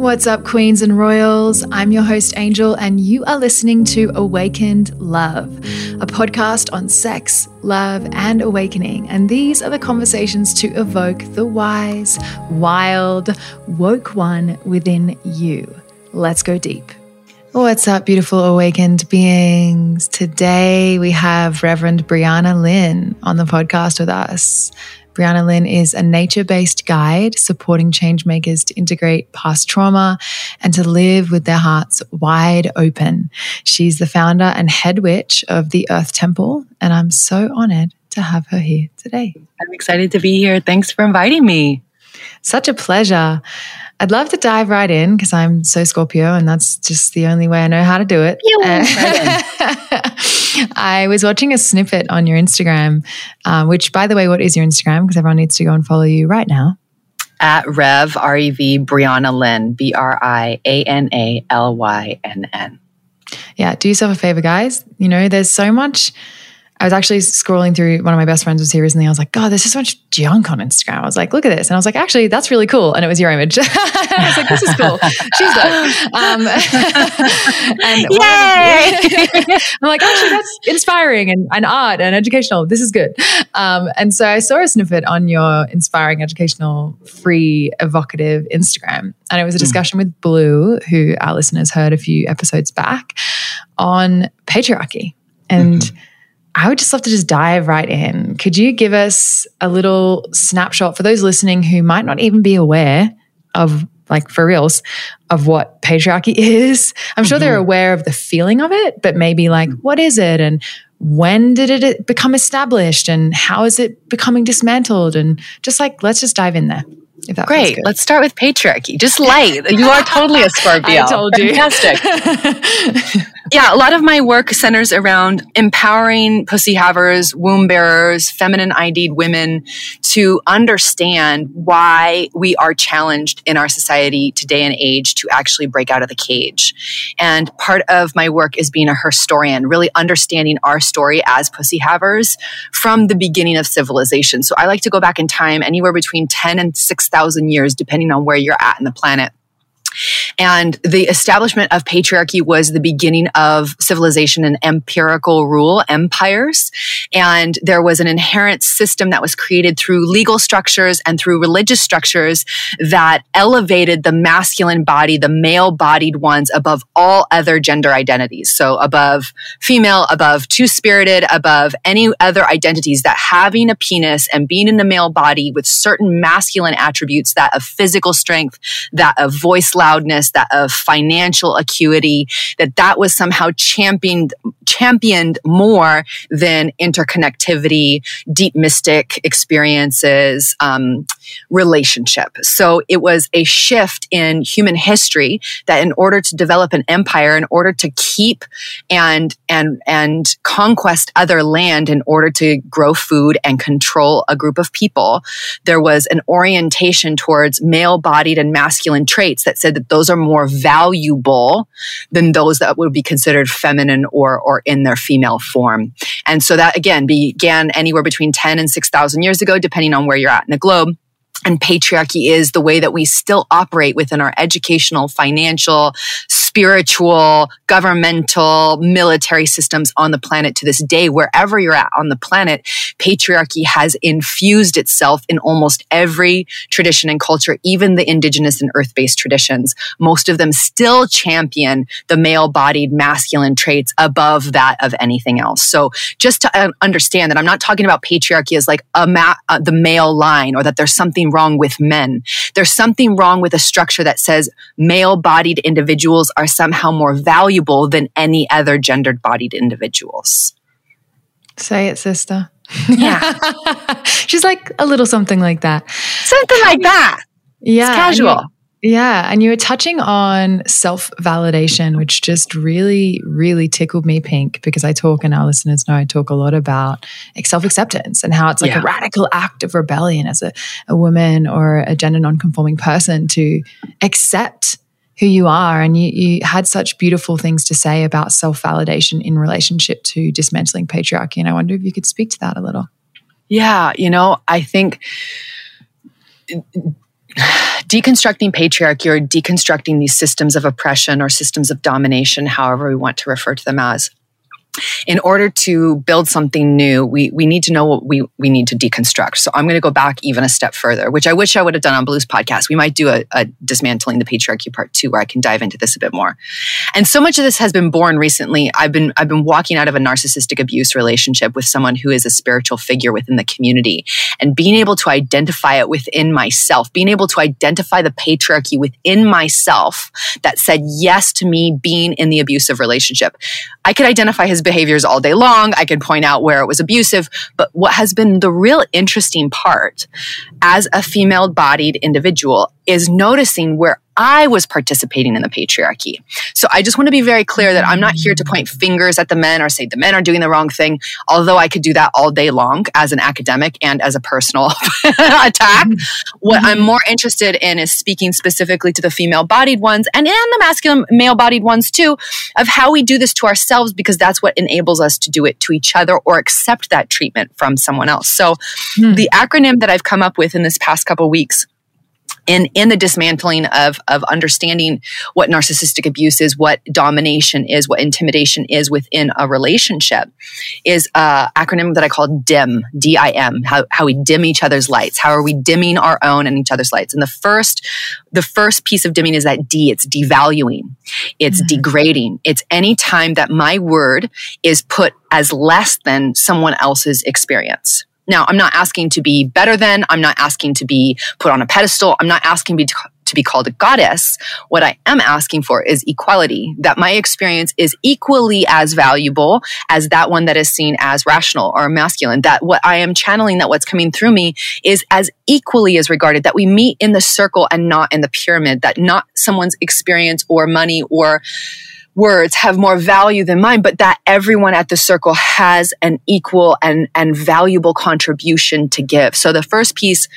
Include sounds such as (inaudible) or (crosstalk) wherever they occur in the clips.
What's up, queens and royals? I'm your host, Angel, and you are listening to Awakened Love, a podcast on sex, love, and awakening. And these are the conversations to evoke the wise, wild, woke one within you. Let's go deep. What's up, beautiful awakened beings? Today we have Reverend Briana Lynn on the podcast with us. Briana Lynn is a nature based guide supporting changemakers to integrate past trauma and to live with their hearts wide open. She's the founder and head witch of the Earth Temple, and I'm so honored to have her here today. I'm excited to be here. Thanks for inviting me. Such a pleasure. I'd love to dive right in because I'm so Scorpio and that's just the only way I know how to do it. Yeah, (laughs) I was watching a snippet on your Instagram, uh, which, by the way, what is your Instagram? Because everyone needs to go and follow you right now. At Rev, R E V, Briana Lynn, B R I A N A L Y N N. Yeah, do yourself a favor, guys. You know, there's so much I was actually scrolling through one of my best friends was here recently. I was like, God, there's so much junk on Instagram. I was like, look at this. And I was like, actually, that's really cool. And it was your image. (laughs) I was like, this is cool. She's dope. Um, (laughs) and Yay! (laughs) I'm like, actually, that's inspiring and, and art and educational. This is good. Um, and so I saw a snippet on your inspiring, educational, free, evocative Instagram. And it was a hmm. discussion mm. with Blue, who our listeners heard a few episodes back on patriarchy. And mm-hmm I would just love to just dive right in. Could you give us a little snapshot for those listening who might not even be aware of, like, for reals, of what patriarchy (laughs) is? I'm sure mm-hmm. they're aware of the feeling of it, but maybe like, what is it? And when did it become established? And how is it becoming dismantled? And just like, let's just dive in there. Great. Let's start with patriarchy. Just light. You are totally a (laughs) Scorpio. I told you. Fantastic. (laughs) yeah, a lot of my work centers around empowering pussy havers, womb bearers, feminine ID'd women to understand why we are challenged in our society today and age to actually break out of the cage. And part of my work is being a historian, really understanding our story as pussy havers from the beginning of civilization. So I like to go back in time anywhere between 10 and 6,000 years, depending on where you're at in the planet. And the establishment of patriarchy was the beginning of civilization and empirical rule empires. And there was an inherent system that was created through legal structures and through religious structures that elevated the masculine body, the male bodied ones above all other gender identities. So above female, above two spirited, above any other identities that having a penis and being in the male body with certain masculine attributes that of physical strength, that of voice loudness, that of financial acuity, that that was somehow championed, championed more than interconnectivity, deep mystic experiences, um, relationship. So it was a shift in human history that in order to develop an empire, in order to keep and, and, and conquest other land in order to grow food and control a group of people, there was an orientation towards male bodied and masculine traits that said that those are more valuable than those that would be considered feminine or, or in their female form. And so that again began anywhere between 10 and 6,000 years ago, depending on where you're at in the globe and patriarchy is the way that we still operate within our educational, financial, spiritual, governmental, military systems on the planet to this day, wherever you're at on the planet, patriarchy has infused itself in almost every tradition and culture, even the indigenous and earth based traditions. Most of them still champion the male bodied masculine traits above that of anything else. So just to uh, understand that I'm not talking about patriarchy as like a ma- uh, the male line or that there's something wrong with men. There's something wrong with a structure that says male bodied individuals are somehow more valuable than any other gendered bodied individuals. Say it, sister. Yeah. (laughs) She's like a little something like that. Something like that. Yeah. It's casual. Yeah. And you were touching on self validation, which just really, really tickled me pink because I talk, and our listeners know I talk a lot about self acceptance and how it's like yeah. a radical act of rebellion as a, a woman or a gender non-conforming person to accept who you are. And you, you had such beautiful things to say about self validation in relationship to dismantling patriarchy. And I wonder if you could speak to that a little. Yeah. You know, I think deconstructing patriarchy or deconstructing these systems of oppression or systems of domination, however we want to refer to them as, in order to build something new, we, we need to know what we, we need to deconstruct. So I'm going to go back even a step further, which I wish I would have done on Blue's podcast. We might do a, a dismantling the patriarchy part two, where I can dive into this a bit more. And so much of this has been born recently. I've been, I've been walking out of a narcissistic abuse relationship with someone who is a spiritual figure within the community and being able to identify it within myself, being able to identify the patriarchy within myself that said yes to me being in the abusive relationship. I could identify his behaviors all day long. I could point out where it was abusive. But what has been the real interesting part as a female bodied individual is noticing where I was participating in the patriarchy. So I just want to be very clear that I'm not here to point fingers at the men or say the men are doing the wrong thing, although I could do that all day long as an academic and as a personal (laughs) attack. What I'm more interested in is speaking specifically to the female bodied ones and, and the masculine male bodied ones too, of how we do this to ourselves because that's what enables us to do it to each other or accept that treatment from someone else. So hmm. the acronym that I've come up with in this past couple weeks in in the dismantling of of understanding what narcissistic abuse is, what domination is, what intimidation is within a relationship, is a acronym that I call DIM, D I M. How how we dim each other's lights. How are we dimming our own and each other's lights? And the first the first piece of dimming is that D. It's devaluing. It's mm-hmm. degrading. It's any time that my word is put as less than someone else's experience. Now, I'm not asking to be better than, I'm not asking to be put on a pedestal, I'm not asking to be, to be called a goddess. What I am asking for is equality, that my experience is equally as valuable as that one that is seen as rational or masculine, that what I am channeling, that what's coming through me is as equally as regarded, that we meet in the circle and not in the pyramid, that not someone's experience or money or words have more value than mine, but that everyone at the circle has an equal and, and valuable contribution to give. So the first piece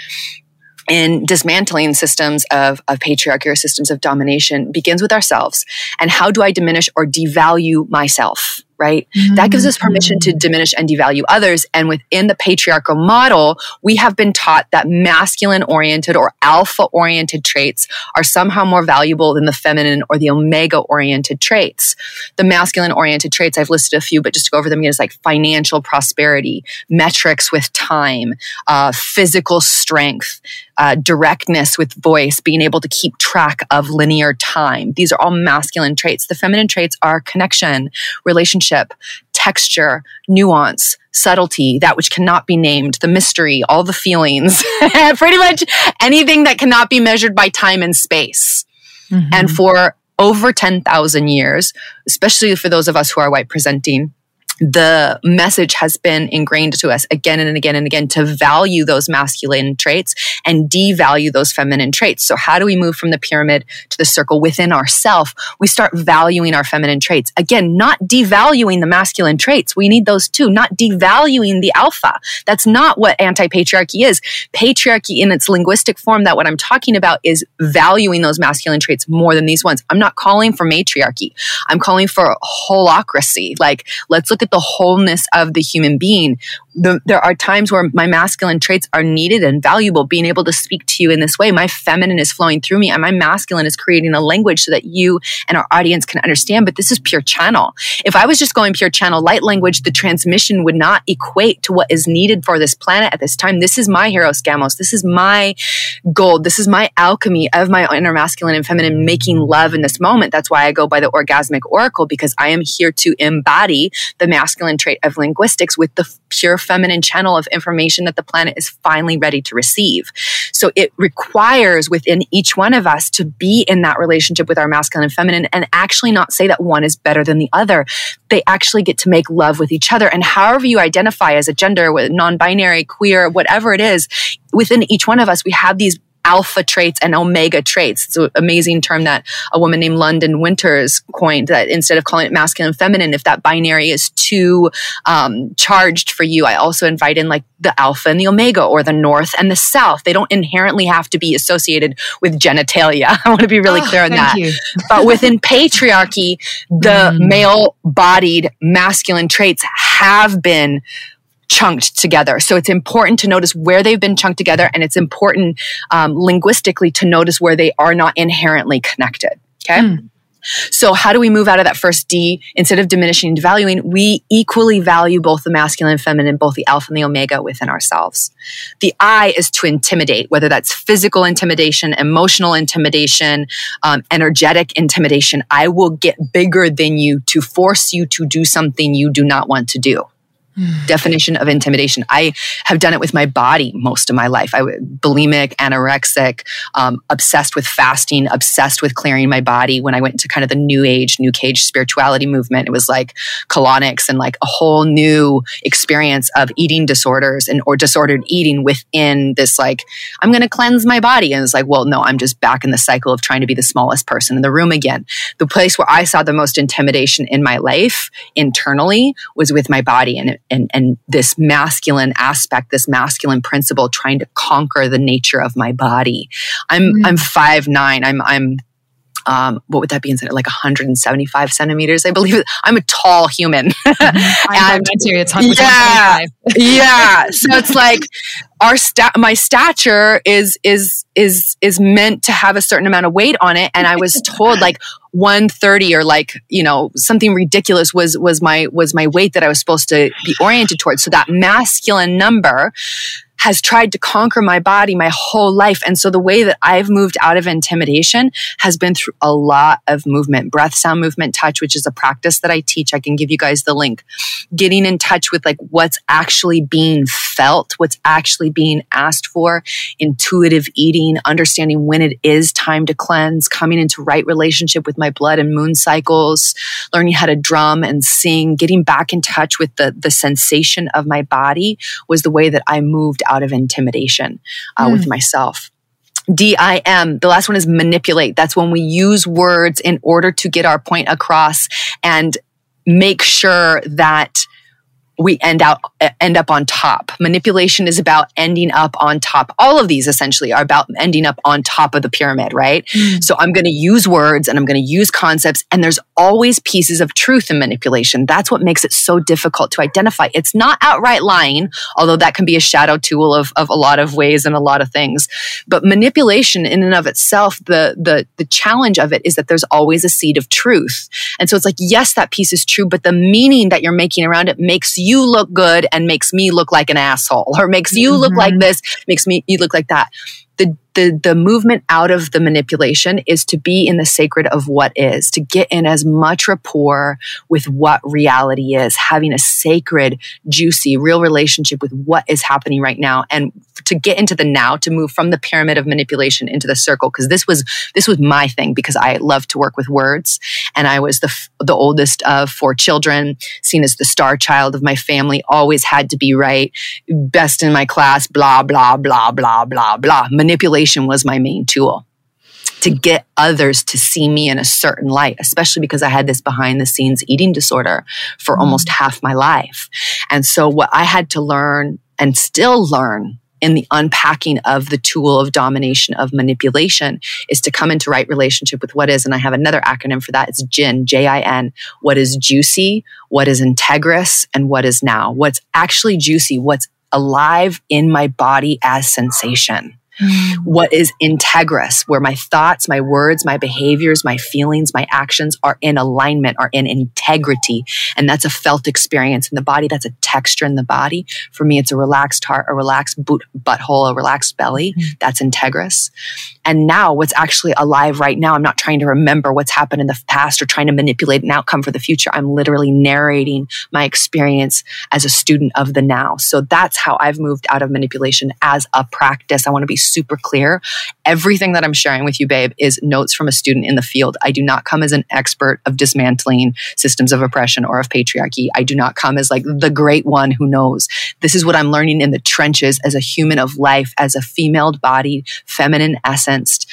in dismantling systems of, of patriarchy or systems of domination begins with ourselves. And how do I diminish or devalue myself? Right? Mm-hmm. That gives us permission to diminish and devalue others. And within the patriarchal model, we have been taught that masculine oriented or alpha oriented traits are somehow more valuable than the feminine or the omega oriented traits. The masculine oriented traits, I've listed a few, but just to go over them again, is like financial prosperity, metrics with time, uh, physical strength, uh, directness with voice, being able to keep track of linear time. These are all masculine traits. The feminine traits are connection, relationship, texture, nuance, subtlety, that which cannot be named, the mystery, all the feelings, (laughs) pretty much anything that cannot be measured by time and space. Mm-hmm. And for over 10,000 years, especially for those of us who are white presenting, the message has been ingrained to us again and again and again to value those masculine traits and devalue those feminine traits. So how do we move from the pyramid to the circle within ourself? We start valuing our feminine traits. Again, not devaluing the masculine traits. We need those too, not devaluing the alpha. That's not what anti-patriarchy is. Patriarchy in its linguistic form that what I'm talking about is valuing those masculine traits more than these ones. I'm not calling for matriarchy. I'm calling for holocracy. Like, let's look at the wholeness of the human being the, there are times where my masculine traits are needed and valuable. Being able to speak to you in this way, my feminine is flowing through me, and my masculine is creating a language so that you and our audience can understand. But this is pure channel. If I was just going pure channel light language, the transmission would not equate to what is needed for this planet at this time. This is my hieros gamos. This is my gold. This is my alchemy of my inner masculine and feminine making love in this moment. That's why I go by the orgasmic oracle because I am here to embody the masculine trait of linguistics with the pure feminine channel of information that the planet is finally ready to receive. So it requires within each one of us to be in that relationship with our masculine and feminine and actually not say that one is better than the other. They actually get to make love with each other. And however you identify as a gender, non binary, queer, whatever it is, within each one of us, we have these alpha traits and omega traits. It's an amazing term that a woman named London Winters coined that instead of calling it masculine and feminine, if that binary is too um, charged for you, I also invite in like the alpha and the omega or the north and the south. They don't inherently have to be associated with genitalia. (laughs) I want to be really oh, clear on that. But within patriarchy, the (laughs) mm. male bodied masculine traits have been chunked together. So it's important to notice where they've been chunked together, and it's important um, linguistically to notice where they are not inherently connected. Okay. Mm. So how do we move out of that first D? Instead of diminishing and devaluing, we equally value both the masculine and feminine, both the alpha and the omega within ourselves. The I is to intimidate, whether that's physical intimidation, emotional intimidation, um, energetic intimidation. I will get bigger than you to force you to do something you do not want to do. (sighs) definition of intimidation. I have done it with my body most of my life. I was bulimic, anorexic, um, obsessed with fasting, obsessed with clearing my body. When I went to kind of the new age, new cage spirituality movement, it was like colonics and like a whole new experience of eating disorders and or disordered eating within this like, I'm going to cleanse my body. And it's like, well, no, I'm just back in the cycle of trying to be the smallest person in the room again. The place where I saw the most intimidation in my life internally was with my body. And it, and, and this masculine aspect, this masculine principle trying to conquer the nature of my body. I'm, mm-hmm. I'm five nine. I'm, I'm, um, what would that be in like 175 centimeters? I believe I'm a tall human. (laughs) I'm (laughs) and, too. It's yeah, yeah. So it's like our stat, my stature is is is is meant to have a certain amount of weight on it, and I was told like 130 or like you know something ridiculous was was my was my weight that I was supposed to be oriented towards. So that masculine number has tried to conquer my body my whole life. And so the way that I've moved out of intimidation has been through a lot of movement, breath, sound, movement, touch, which is a practice that I teach. I can give you guys the link. Getting in touch with like what's actually being felt, what's actually being asked for, intuitive eating, understanding when it is time to cleanse, coming into right relationship with my blood and moon cycles, learning how to drum and sing, getting back in touch with the, the sensation of my body was the way that I moved out out of intimidation uh, mm. with hmm. myself. DIM. The last one is manipulate. That's when we use words in order to get our point across and make sure that we end out end up on top. Manipulation is about ending up on top. All of these essentially are about ending up on top of the pyramid, right? Mm. So I'm going to use words and I'm going to use concepts and there's always pieces of truth in manipulation. That's what makes it so difficult to identify. It's not outright lying, although that can be a shadow tool of, of a lot of ways and a lot of things. But manipulation in and of itself, the the the challenge of it is that there's always a seed of truth. And so it's like yes, that piece is true, but the meaning that you're making around it makes you look good and makes me look like an asshole or makes you mm-hmm. look like this, makes me you look like that. The the the movement out of the manipulation is to be in the sacred of what is to get in as much rapport with what reality is having a sacred juicy real relationship with what is happening right now and to get into the now to move from the pyramid of manipulation into the circle because this was this was my thing because I love to work with words and I was the the oldest of four children seen as the star child of my family always had to be right best in my class blah blah blah blah blah blah manipulation manipulation was my main tool to get others to see me in a certain light, especially because I had this behind the scenes eating disorder for mm. almost half my life. And so what I had to learn and still learn in the unpacking of the tool of domination of manipulation is to come into right relationship with what is. And I have another acronym for that. It's JIN, J I N. What is juicy? What is integrous? And what is now? What's actually juicy? What's alive in my body as sensation? Mm. What is integrous, where my thoughts, my words, my behaviors, my feelings, my actions are in alignment, are in integrity. And that's a felt experience in the body. That's a texture in the body. For me, it's a relaxed heart, a relaxed boot, butthole, a relaxed belly. Mm. That's integrous. And now what's actually alive right now, I'm not trying to remember what's happened in the past or trying to manipulate an outcome for the future. I'm literally narrating my experience as a student of the now. So that's how I've moved out of manipulation as a practice. I want to be super clear. Everything that I'm sharing with you, babe, is notes from a student in the field. I do not come as an expert of dismantling systems of oppression or of patriarchy. I do not come as like the great one who knows. This is what I'm learning in the trenches as a human of life, as a female bodied, feminine essence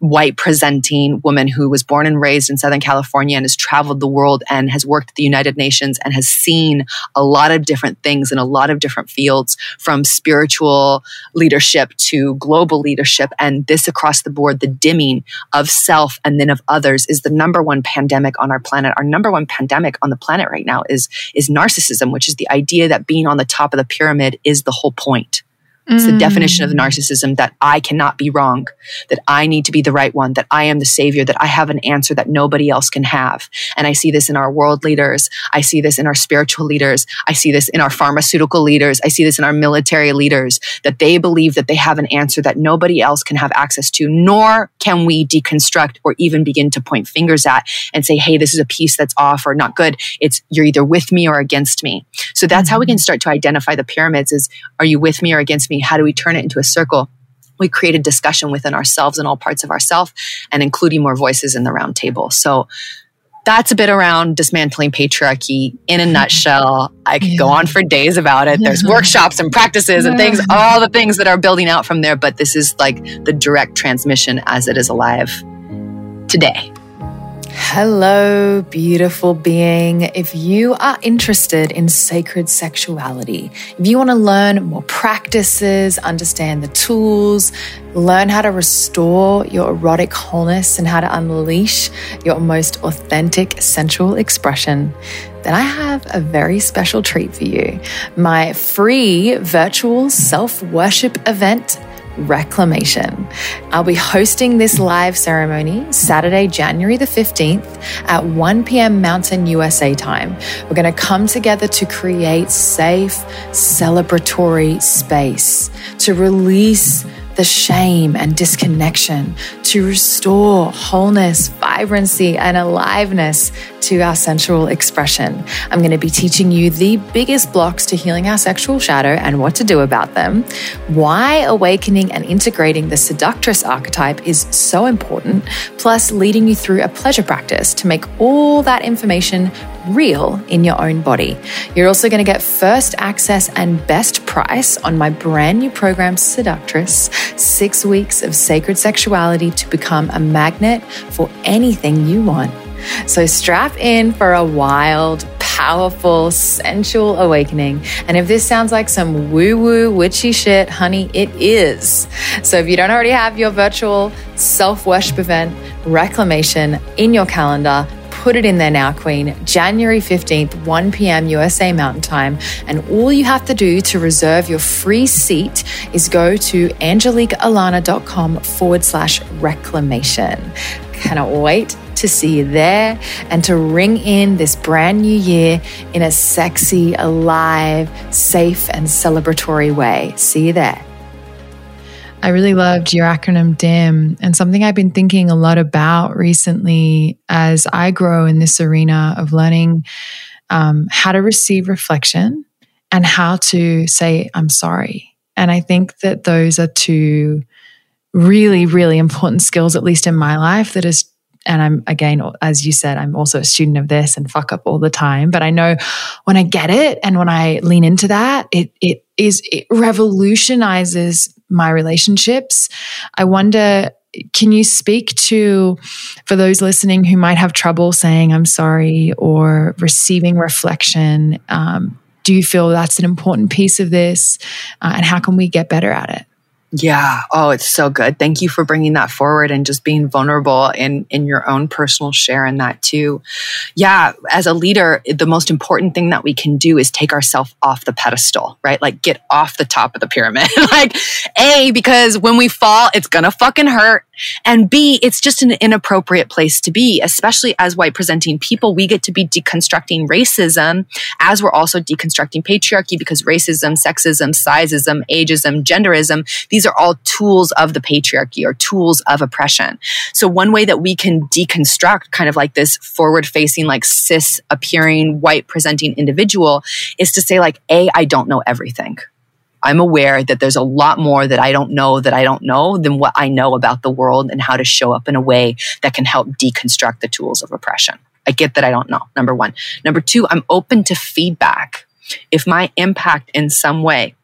white presenting woman who was born and raised in Southern California and has traveled the world and has worked at the United Nations and has seen a lot of different things in a lot of different fields from spiritual leadership to global leadership. And this across the board, the dimming of self and then of others is the number one pandemic on our planet. Our number one pandemic on the planet right now is, is narcissism, which is the idea that being on the top of the pyramid is the whole point. It's the definition of mm. narcissism that I cannot be wrong, that I need to be the right one, that I am the savior, that I have an answer that nobody else can have. And I see this in our world leaders. I see this in our spiritual leaders. I see this in our pharmaceutical leaders. I see this in our military leaders, that they believe that they have an answer that nobody else can have access to, nor can we deconstruct or even begin to point fingers at and say, hey, this is a piece that's off or not good. It's you're either with me or against me. So that's mm-hmm. how we mm-hmm. can start to identify the pyramids is are you with me or against me? How do we turn it into a circle? We create a discussion within ourselves and all parts of ourselves and including more voices in the round table. So that's a bit around dismantling patriarchy in a mm-hmm. nutshell. I could yeah. go on for days about it. There's mm-hmm. workshops and practices and things, all the things that are building out from there. But this is like the direct transmission as it is alive today. Hello, beautiful being. If you are interested in sacred sexuality, if you want to learn more practices, understand the tools, learn how to restore your erotic wholeness and how to unleash your most authentic sensual expression, then I have a very special treat for you. My free virtual self worship event reclamation. I'll be hosting this live ceremony Saturday, January the 15th at 1 p.m. Mountain USA time. We're going to come together to create safe, celebratory space to release the shame and disconnection, to restore wholeness, vibrancy, and aliveness to our sensual expression. I'm going to be teaching you the biggest blocks to healing our sexual shadow and what to do about them, why awakening and integrating the seductress archetype is so important, plus leading you through a pleasure practice to make all that information real in your own body. You're also going to get first access and best price on my brand new program, Seductress Six Weeks of Sacred Sexuality to become a magnet for anything you want. So strap in for a wild, powerful, sensual awakening. And if this sounds like some woo woo witchy shit, honey, it is. So if you don't already have your virtual self worship event, Reclamation, in your calendar, put it in there now, Queen. January 15th, 1 p.m. USA Mountain Time. And all you have to do to reserve your free seat is go to angeliquealana.com forward slash reclamation. Cannot wait to see you there and to ring in this brand new year in a sexy, alive, safe, and celebratory way. See you there. I really loved your acronym DIM and something I've been thinking a lot about recently as I grow in this arena of learning um, how to receive reflection and how to say, I'm sorry. And I think that those are two really, really important skills, at least in my life, that is and I'm again, as you said, I'm also a student of this and fuck up all the time. But I know when I get it and when I lean into that, it it is it revolutionizes my relationships. I wonder can you speak to for those listening who might have trouble saying i'm sorry or receiving reflection um, do you feel that's an important piece of this uh, and how can we get better at it yeah. Oh, it's so good. Thank you for bringing that forward and just being vulnerable in in your own personal share in that too. Yeah, as a leader, the most important thing that we can do is take ourselves off the pedestal, right? Like get off the top of the pyramid. (laughs) like A because when we fall, it's going to fucking hurt. And B, it's just an inappropriate place to be, especially as white presenting people. We get to be deconstructing racism as we're also deconstructing patriarchy because racism, sexism, sizeism, ageism, genderism, these are all tools of the patriarchy or tools of oppression. So one way that we can deconstruct kind of like this forward facing, like cis appearing, white presenting individual is to say like, A, I don't know everything. I'm aware that there's a lot more that I don't know that I don't know than what I know about the world and how to show up in a way that can help deconstruct the tools of oppression. I get that I don't know, number one. Number two, I'm open to feedback. If my impact in some way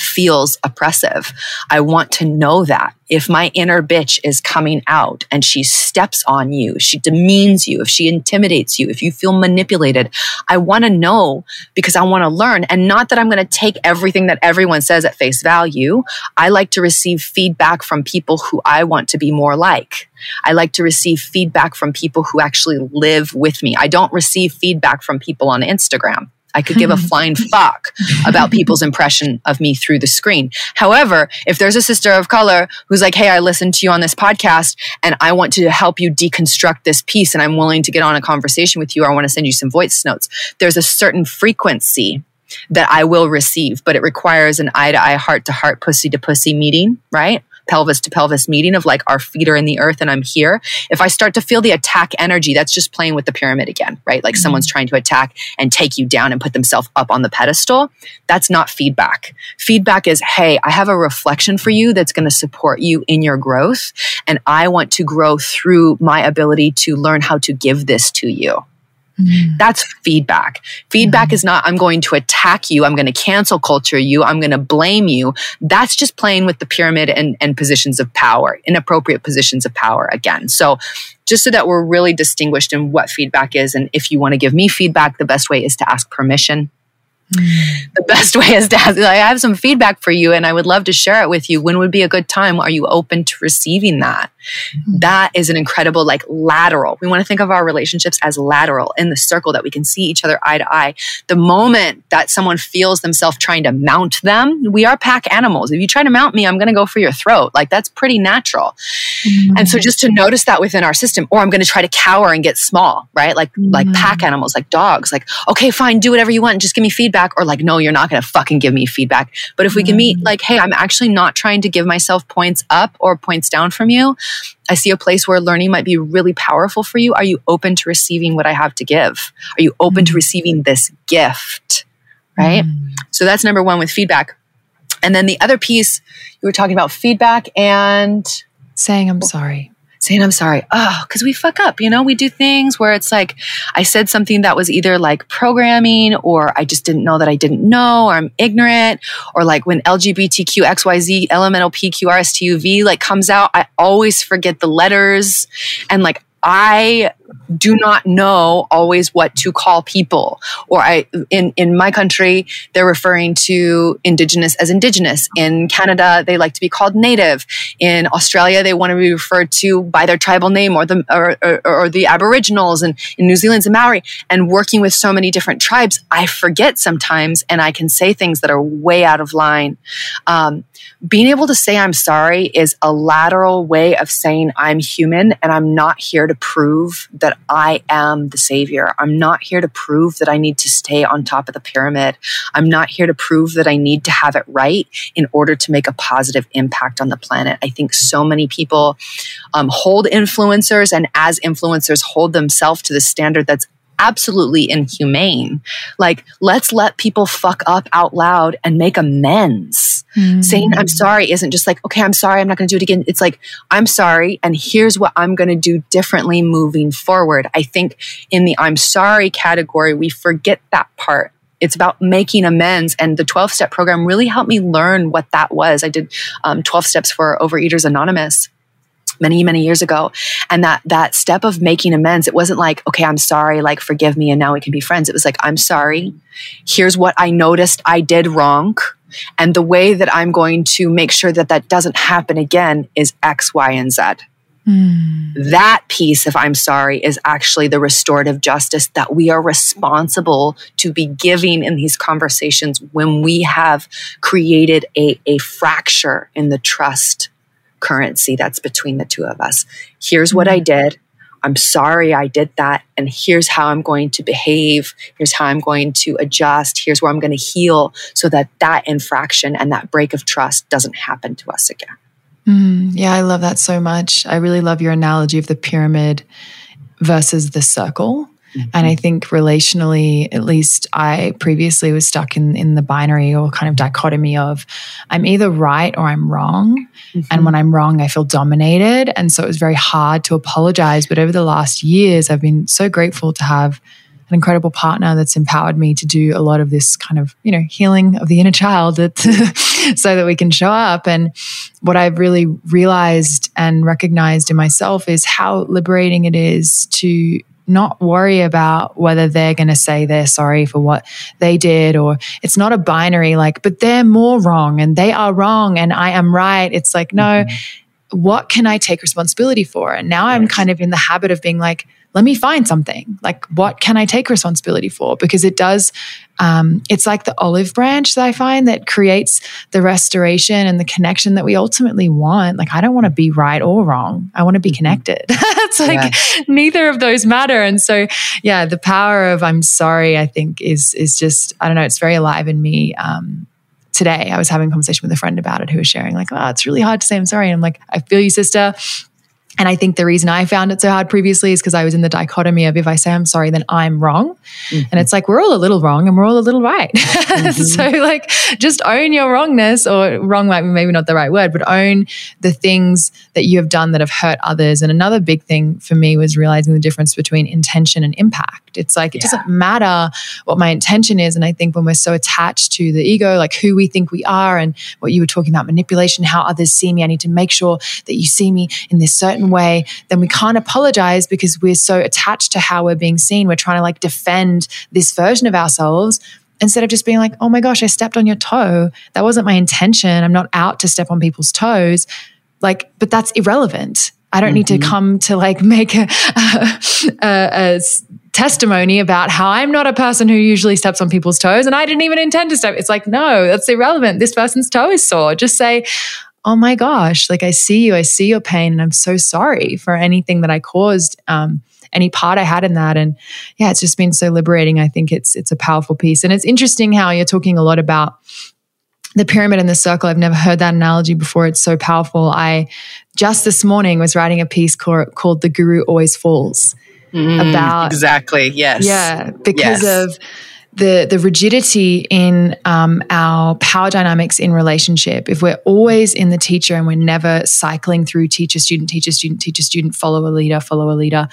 feels oppressive. I want to know that. If my inner bitch is coming out and she steps on you, she demeans you, if she intimidates you, if you feel manipulated, I want to know because I want to learn and not that I'm going to take everything that everyone says at face value. I like to receive feedback from people who I want to be more like. I like to receive feedback from people who actually live with me. I don't receive feedback from people on Instagram. I could give a (laughs) flying fuck about people's impression of me through the screen. However, if there's a sister of color who's like, Hey, I listened to you on this podcast and I want to help you deconstruct this piece and I'm willing to get on a conversation with you or I want to send you some voice notes. There's a certain frequency that I will receive, but it requires an eye to eye, heart to heart, pussy to pussy meeting, right? Pelvis to pelvis meeting of like our feet are in the earth and I'm here. If I start to feel the attack energy, that's just playing with the pyramid again, right? Like mm-hmm. someone's trying to attack and take you down and put themselves up on the pedestal. That's not feedback. Feedback is, hey, I have a reflection for you that's going to support you in your growth. And I want to grow through my ability to learn how to give this to you. Mm-hmm. That's feedback. Feedback mm-hmm. is not, I'm going to attack you. I'm going to cancel culture you. I'm going to blame you. That's just playing with the pyramid and, and positions of power, inappropriate positions of power again. So just so that we're really distinguished in what feedback is. And if you want to give me feedback, the best way is to ask permission. The best way is to ask, I have some feedback for you and I would love to share it with you. When would be a good time? Are you open to receiving that? Mm-hmm. That is an incredible, like lateral. We want to think of our relationships as lateral in the circle that we can see each other eye to eye. The moment that someone feels themselves trying to mount them, we are pack animals. If you try to mount me, I'm going to go for your throat. Like that's pretty natural. Mm-hmm. And so just to notice that within our system, or I'm going to try to cower and get small, right? Like, mm-hmm. like pack animals, like dogs, like, okay, fine, do whatever you want. Just give me feedback or like, no, you're not going to fucking give me feedback. But if we can meet mm. like, hey, I'm actually not trying to give myself points up or points down from you. I see a place where learning might be really powerful for you. Are you open to receiving what I have to give? Are you open to mm. receiving this gift? Right. Mm. So that's number one with feedback. And then the other piece, you were talking about feedback and saying, I'm sorry saying I'm sorry. Oh, because we fuck up, you know, we do things where it's like I said something that was either like programming or I just didn't know that I didn't know or I'm ignorant or like when LGBTQ XYZ elemental PQRSTUV like comes out, I always forget the letters and like I do not know always what to call people. Or I, in, in my country, they're referring to indigenous as indigenous. In Canada, they like to be called native. In Australia, they want to be referred to by their tribal name or the, or, or, or the aboriginals. And in New zealand's it's Maori. And working with so many different tribes, I forget sometimes and I can say things that are way out of line. Um, being able to say I'm sorry is a lateral way of saying I'm human and I'm not here to prove that I am the savior. I'm not here to prove that I need to stay on top of the pyramid. I'm not here to prove that I need to have it right in order to make a positive impact on the planet. I think so many people um, hold influencers and as influencers hold themselves to the standard that's absolutely inhumane. Like, let's let people fuck up out loud and make amends. Mm-hmm. Saying I'm sorry isn't just like, okay, I'm sorry, I'm not going to do it again. It's like, I'm sorry, and here's what I'm going to do differently moving forward. I think in the I'm sorry category, we forget that part it's about making amends. And the 12 step program really helped me learn what that was. I did um, 12 steps for Overeaters Anonymous many many years ago. And that that step of making amends it wasn't like okay i'm sorry like forgive me and now we can be friends. It was like i'm sorry. Here's what i noticed i did wrong. And the way that i'm going to make sure that that doesn't happen again is x y and z. Mm. that piece of i'm sorry is actually the restorative justice that we are responsible to be giving in these conversations when we have created a, a fracture in the trust currency that's between the two of us. Here's what I mm-hmm. did. I'm sorry I did that. And here's how I'm going to behave. Here's how I'm going to adjust. Here's where I'm going to heal so that that infraction and that break of trust doesn't happen to us again. Mm, yeah, I love that so much. I really love your analogy of the pyramid versus the circle. Mm-hmm. And I think relationally, at least I previously was stuck in, in the binary or kind of dichotomy of I'm either right or I'm wrong. Mm-hmm. And when I'm wrong, I feel dominated. And so it was very hard to apologize. But over the last years, I've been so grateful to have an incredible partner that's empowered me to do a lot of this kind of, you know, healing of the inner child that, (laughs) so that we can show up. And what I've really realized and recognized in myself is how liberating it is to not worry about whether they're going to say they're sorry for what they did or it's not a binary like but they're more wrong and they are wrong and I am right it's like no mm-hmm. What can I take responsibility for and now I'm kind of in the habit of being like let me find something. Like, what can I take responsibility for? Because it does, um, it's like the olive branch that I find that creates the restoration and the connection that we ultimately want. Like, I don't want to be right or wrong. I want to be mm-hmm. connected. (laughs) it's like yeah. (laughs) neither of those matter. And so, yeah, the power of I'm sorry, I think is, is just, I don't know, it's very alive in me. Um, today I was having a conversation with a friend about it who was sharing like, oh, it's really hard to say I'm sorry. And I'm like, I feel you, sister. And I think the reason I found it so hard previously is because I was in the dichotomy of if I say I'm sorry, then I'm wrong. Mm-hmm. And it's like, we're all a little wrong and we're all a little right. (laughs) Mm-hmm. so, like, just own your wrongness, or wrong might be maybe not the right word, but own the things that you have done that have hurt others. And another big thing for me was realizing the difference between intention and impact. It's like, it yeah. doesn't matter what my intention is. And I think when we're so attached to the ego, like who we think we are, and what you were talking about manipulation, how others see me, I need to make sure that you see me in this certain way, then we can't apologize because we're so attached to how we're being seen. We're trying to like defend this version of ourselves instead of just being like, oh my gosh, I stepped on your toe. That wasn't my intention. I'm not out to step on people's toes. Like, but that's irrelevant. I don't mm-hmm. need to mm-hmm. come to like make a, (laughs) a, a, a, testimony about how I'm not a person who usually steps on people's toes and I didn't even intend to step. It's like, no, that's irrelevant. This person's toe is sore. Just say, oh my gosh, like I see you, I see your pain, and I'm so sorry for anything that I caused. Um, any part I had in that. And yeah, it's just been so liberating. I think it's it's a powerful piece. And it's interesting how you're talking a lot about the pyramid and the circle. I've never heard that analogy before. It's so powerful. I just this morning was writing a piece called, called The Guru Always Falls. Mm, about exactly, yes. Yeah, because yes. of the the rigidity in um, our power dynamics in relationship. If we're always in the teacher and we're never cycling through teacher student teacher student teacher student follow a leader follow a leader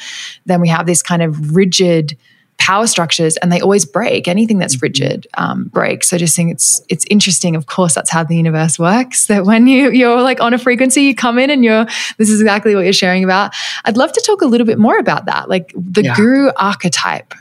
then we have this kind of rigid power structures and they always break. Anything that's mm-hmm. rigid um, breaks. So just think it's it's interesting. Of course that's how the universe works that when you you're like on a frequency you come in and you're this is exactly what you're sharing about. I'd love to talk a little bit more about that like the yeah. guru archetype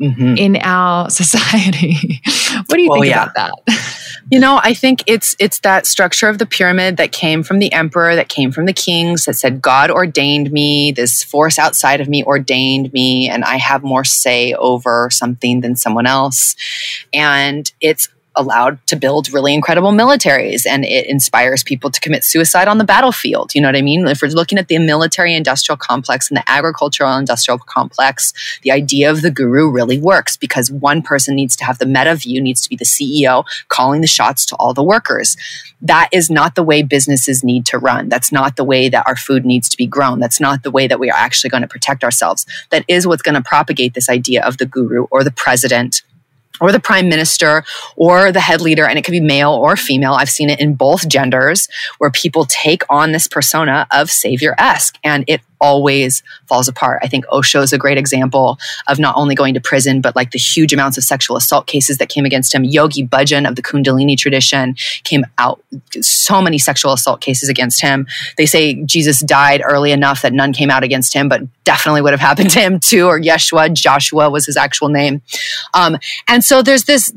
mm-hmm. in our (laughs) society. what do you well, think yeah. about that? You know, I think it's it's that structure of the pyramid that came from the emperor, that came from the kings, that said God ordained me, this force outside of me ordained me, and I have more say over something than someone else. And it's allowed to build really incredible militaries and it inspires people to commit suicide on the battlefield. You know what I mean? If we're looking at the military industrial complex and the agricultural industrial complex, the idea of the guru really works because one person needs to have the meta view, needs to be the CEO calling the shots to all the workers. That is not the way businesses need to run. That's not the way that our food needs to be grown. That's not the way that we are actually going to protect ourselves. That is what's going to propagate this idea of the guru or the president or the prime minister or the head leader, and it could be male or female. I've seen it in both genders where people take on this persona of savior esque, and it always falls apart. I think Osho is a great example of not only going to prison, but like the huge amounts of sexual assault cases that came against him. Yogi Bhajan of the Kundalini tradition came out so many sexual assault cases against him. They say Jesus died early enough that none came out against him, but definitely would have happened to him too. Or Yeshua, Joshua was his actual name. Um, and so there's this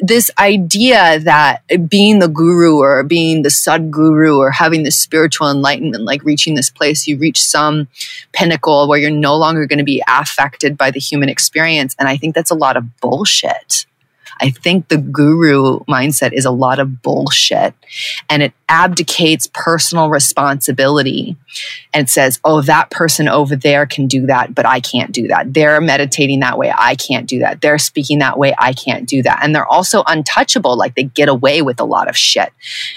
this idea that being the guru or being the sadguru or having this spiritual enlightenment, like reaching this place, you reach some some pinnacle where you're no longer going to be affected by the human experience. And I think that's a lot of bullshit. I think the guru mindset is a lot of bullshit and it abdicates personal responsibility and says, oh, that person over there can do that, but I can't do that. They're meditating that way. I can't do that. They're speaking that way. I can't do that. And they're also untouchable. Like they get away with a lot of shit.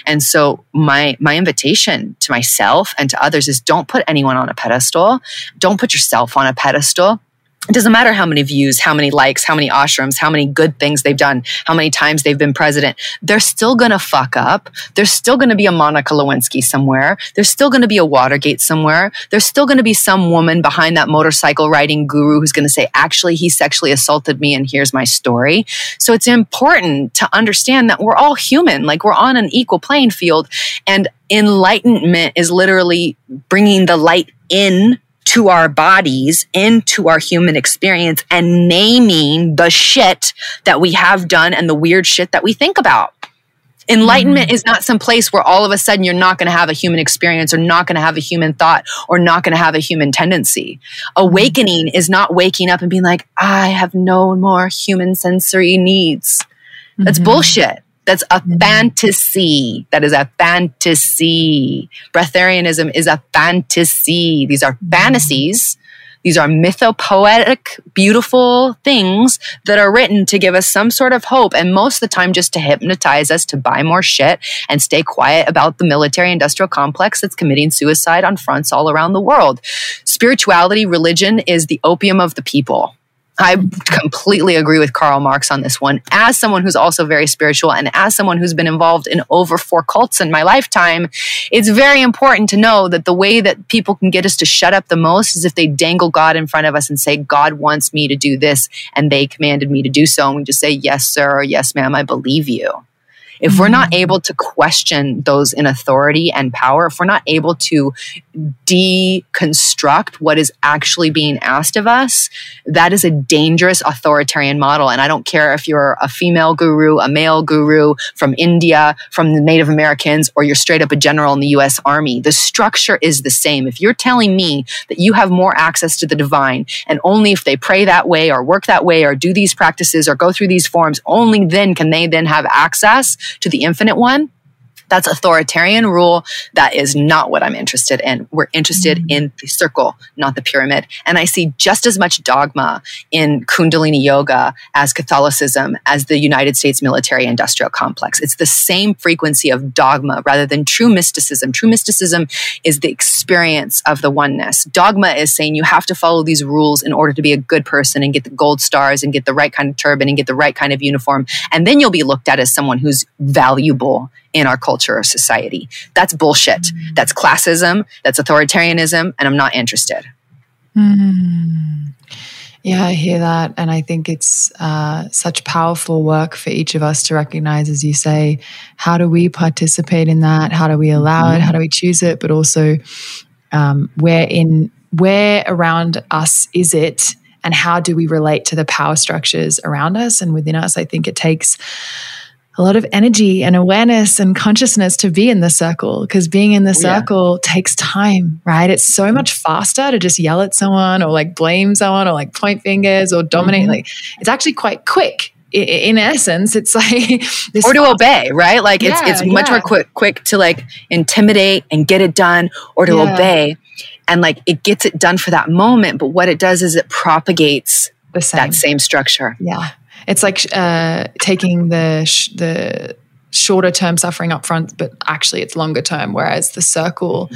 And so my, my invitation to myself and to others is don't put anyone on a pedestal. Don't put yourself on a pedestal it doesn't matter how many views, how many likes, how many ashrams, how many good things they've done, how many times they've been president. They're still going to fuck up. There's still going to be a Monica Lewinsky somewhere. There's still going to be a Watergate somewhere. There's still going to be some woman behind that motorcycle riding guru who's going to say, actually, he sexually assaulted me and here's my story. So it's important to understand that we're all human. Like we're on an equal playing field and enlightenment is literally bringing the light in to our bodies, into our human experience, and naming the shit that we have done and the weird shit that we think about. Enlightenment mm. is not some place where all of a sudden you're not going to have a human experience or not going to have a human thought or not going to have a human tendency. Awakening is not waking up and being like, I have no more human sensory needs. That's mm-hmm. bullshit. That's a mm-hmm. fantasy. That is a fantasy. Breatharianism is a fantasy. These are mm-hmm. fantasies. These are mythopoetic, beautiful things that are written to give us some sort of hope, and most of the time just to hypnotize us to buy more shit and stay quiet about the military industrial complex that's committing suicide on fronts all around the world. Spirituality, religion is the opium of the people. I completely agree with Karl Marx on this one. As someone who's also very spiritual and as someone who's been involved in over four cults in my lifetime, it's very important to know that the way that people can get us to shut up the most is if they dangle God in front of us and say, God wants me to do this and they commanded me to do so. And we just say, yes, sir, or yes, ma'am, I believe you. If mm-hmm. we're not mm-hmm. able to question those in authority and power, if we're not able to deconstruct what is actually being asked of us, that is a dangerous authoritarian model. And I don't care if you're a female guru, a male guru from India, from the Native Americans, or you're straight up a general in the US Army. The structure is the same. If you're telling me that you have more access to the divine, and only if they pray that way or work that way or do these practices or go through these forms, only then can they then have access to the infinite one, that's authoritarian rule. That is not what I'm interested in. We're interested mm-hmm. in the circle, not the pyramid. And I see just as much dogma in Kundalini yoga as Catholicism as the United States military industrial complex. It's the same frequency of dogma rather than true mysticism. True mysticism is the experience of the oneness. Dogma is saying you have to follow these rules in order to be a good person and get the gold stars and get the right kind of turban and get the right kind of uniform. And then you'll be looked at as someone who's valuable in our culture or society. That's bullshit. That's classism. That's authoritarianism. And I'm not interested. Mm. Yeah, I hear that. And I think it's uh, such powerful work for each of us to recognize, as you say, how do we participate in that? How do we allow mm-hmm. it? How do we choose it? But also, um, where in where around us is it? And how do we relate to the power structures around us and within us? I think it takes a lot of energy and awareness and consciousness to be in the circle because being in the circle yeah. takes time, right? It's so much faster to just yell at someone or like blame someone or like point fingers or dominate. Mm-hmm. Like it's actually quite quick. In essence, it's (laughs) like or to obey, right? Like yeah, it's it's much yeah. more quick quick to like intimidate and get it done, or to obey, and like it gets it done for that moment. But what it does is it propagates the same. that same structure. Yeah, it's like uh, taking the sh- the shorter term suffering up front, but actually it's longer term. Whereas the circle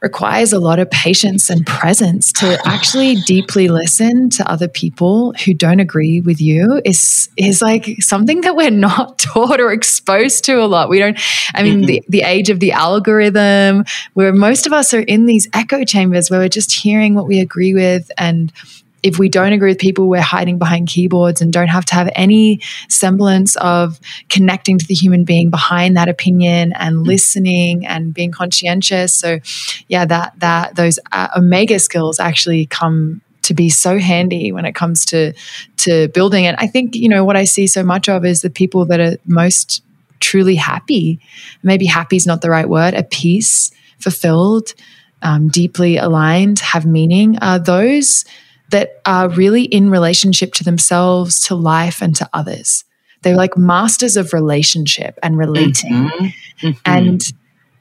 requires a lot of patience and presence to actually deeply listen to other people who don't agree with you is is like something that we're not (laughs) taught or exposed to a lot. We don't I mean mm-hmm. the, the age of the algorithm where most of us are in these echo chambers where we're just hearing what we agree with and if we don't agree with people, we're hiding behind keyboards and don't have to have any semblance of connecting to the human being behind that opinion and mm. listening and being conscientious. So, yeah, that that those uh, omega skills actually come to be so handy when it comes to to building And I think you know what I see so much of is the people that are most truly happy. Maybe happy is not the right word. A peace, fulfilled, um, deeply aligned, have meaning. Are those that are really in relationship to themselves, to life, and to others. They're like masters of relationship and relating. Mm-hmm. Mm-hmm. And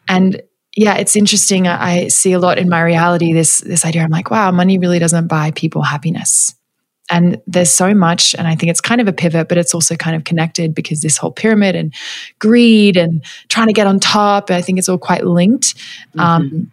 and yeah, it's interesting. I, see a lot in my reality this this idea. I'm like, wow, money really doesn't buy people happiness. And there's so much, and I think it's kind of a pivot, but it's also kind of connected because this whole pyramid and greed and trying to get on top, I think it's all quite linked. Mm-hmm. Um,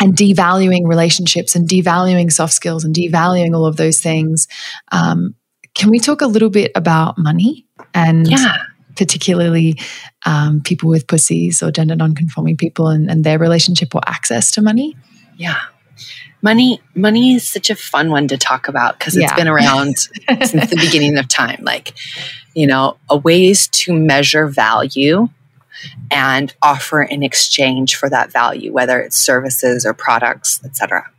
and devaluing relationships and devaluing soft skills and devaluing all of those things. Um, can we talk a little bit about money and yeah. particularly um, people with pussies or gender non-conforming people and, and their relationship or access to money? Yeah. Money, money is such a fun one to talk about because it's yeah. been around since the (laughs) beginning of time. Like, you know, a ways to measure value and offer in exchange for that value, whether it's services or products, etc.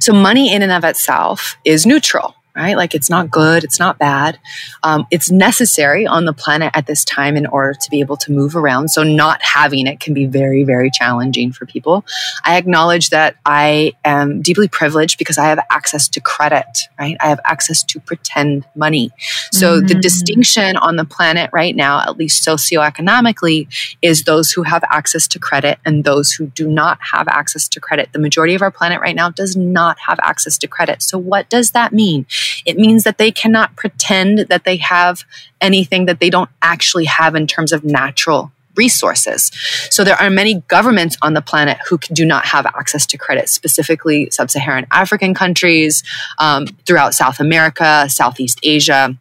So money in and of itself is neutral right? Like it's not good, it's not bad. Um, it's necessary on the planet at this time in order to be able to move around. So not having it can be very, very challenging for people. I acknowledge that I am deeply privileged because I have access to credit, right? I have access to pretend money. So mm-hmm. the distinction on the planet right now, at least socioeconomically, is those who have access to credit and those who do not have access to credit. The majority of our planet right now does not have access to credit. So what does that mean? It means that they cannot pretend that they have anything that they don't actually have in terms of natural resources. So there are many governments on the planet who do not have access to credit, specifically sub-Saharan African countries, um, throughout South America, Southeast Asia,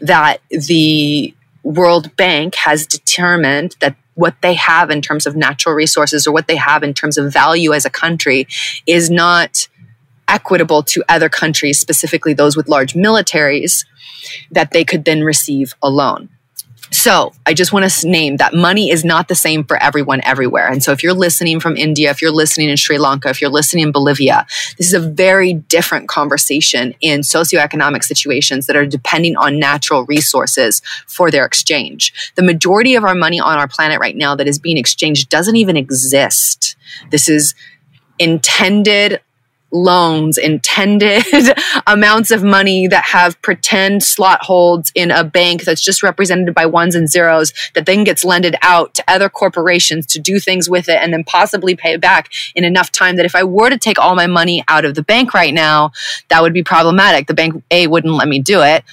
that the World Bank has determined that what they have in terms of natural resources or what they have in terms of value as a country is not equitable to other countries, specifically those with large militaries, that they could then receive a loan. So I just want to name that money is not the same for everyone everywhere. And so if you're listening from India, if you're listening in Sri Lanka, if you're listening in Bolivia, this is a very different conversation in socioeconomic situations that are depending on natural resources for their exchange. The majority of our money on our planet right now that is being exchanged doesn't even exist. This is intended loans, intended (laughs) amounts of money that have pretend slot holds in a bank that's just represented by ones and zeros that then gets lended out to other corporations to do things with it and then possibly pay it back in enough time that if I were to take all my money out of the bank right now, that would be problematic. The bank A wouldn't let me do it.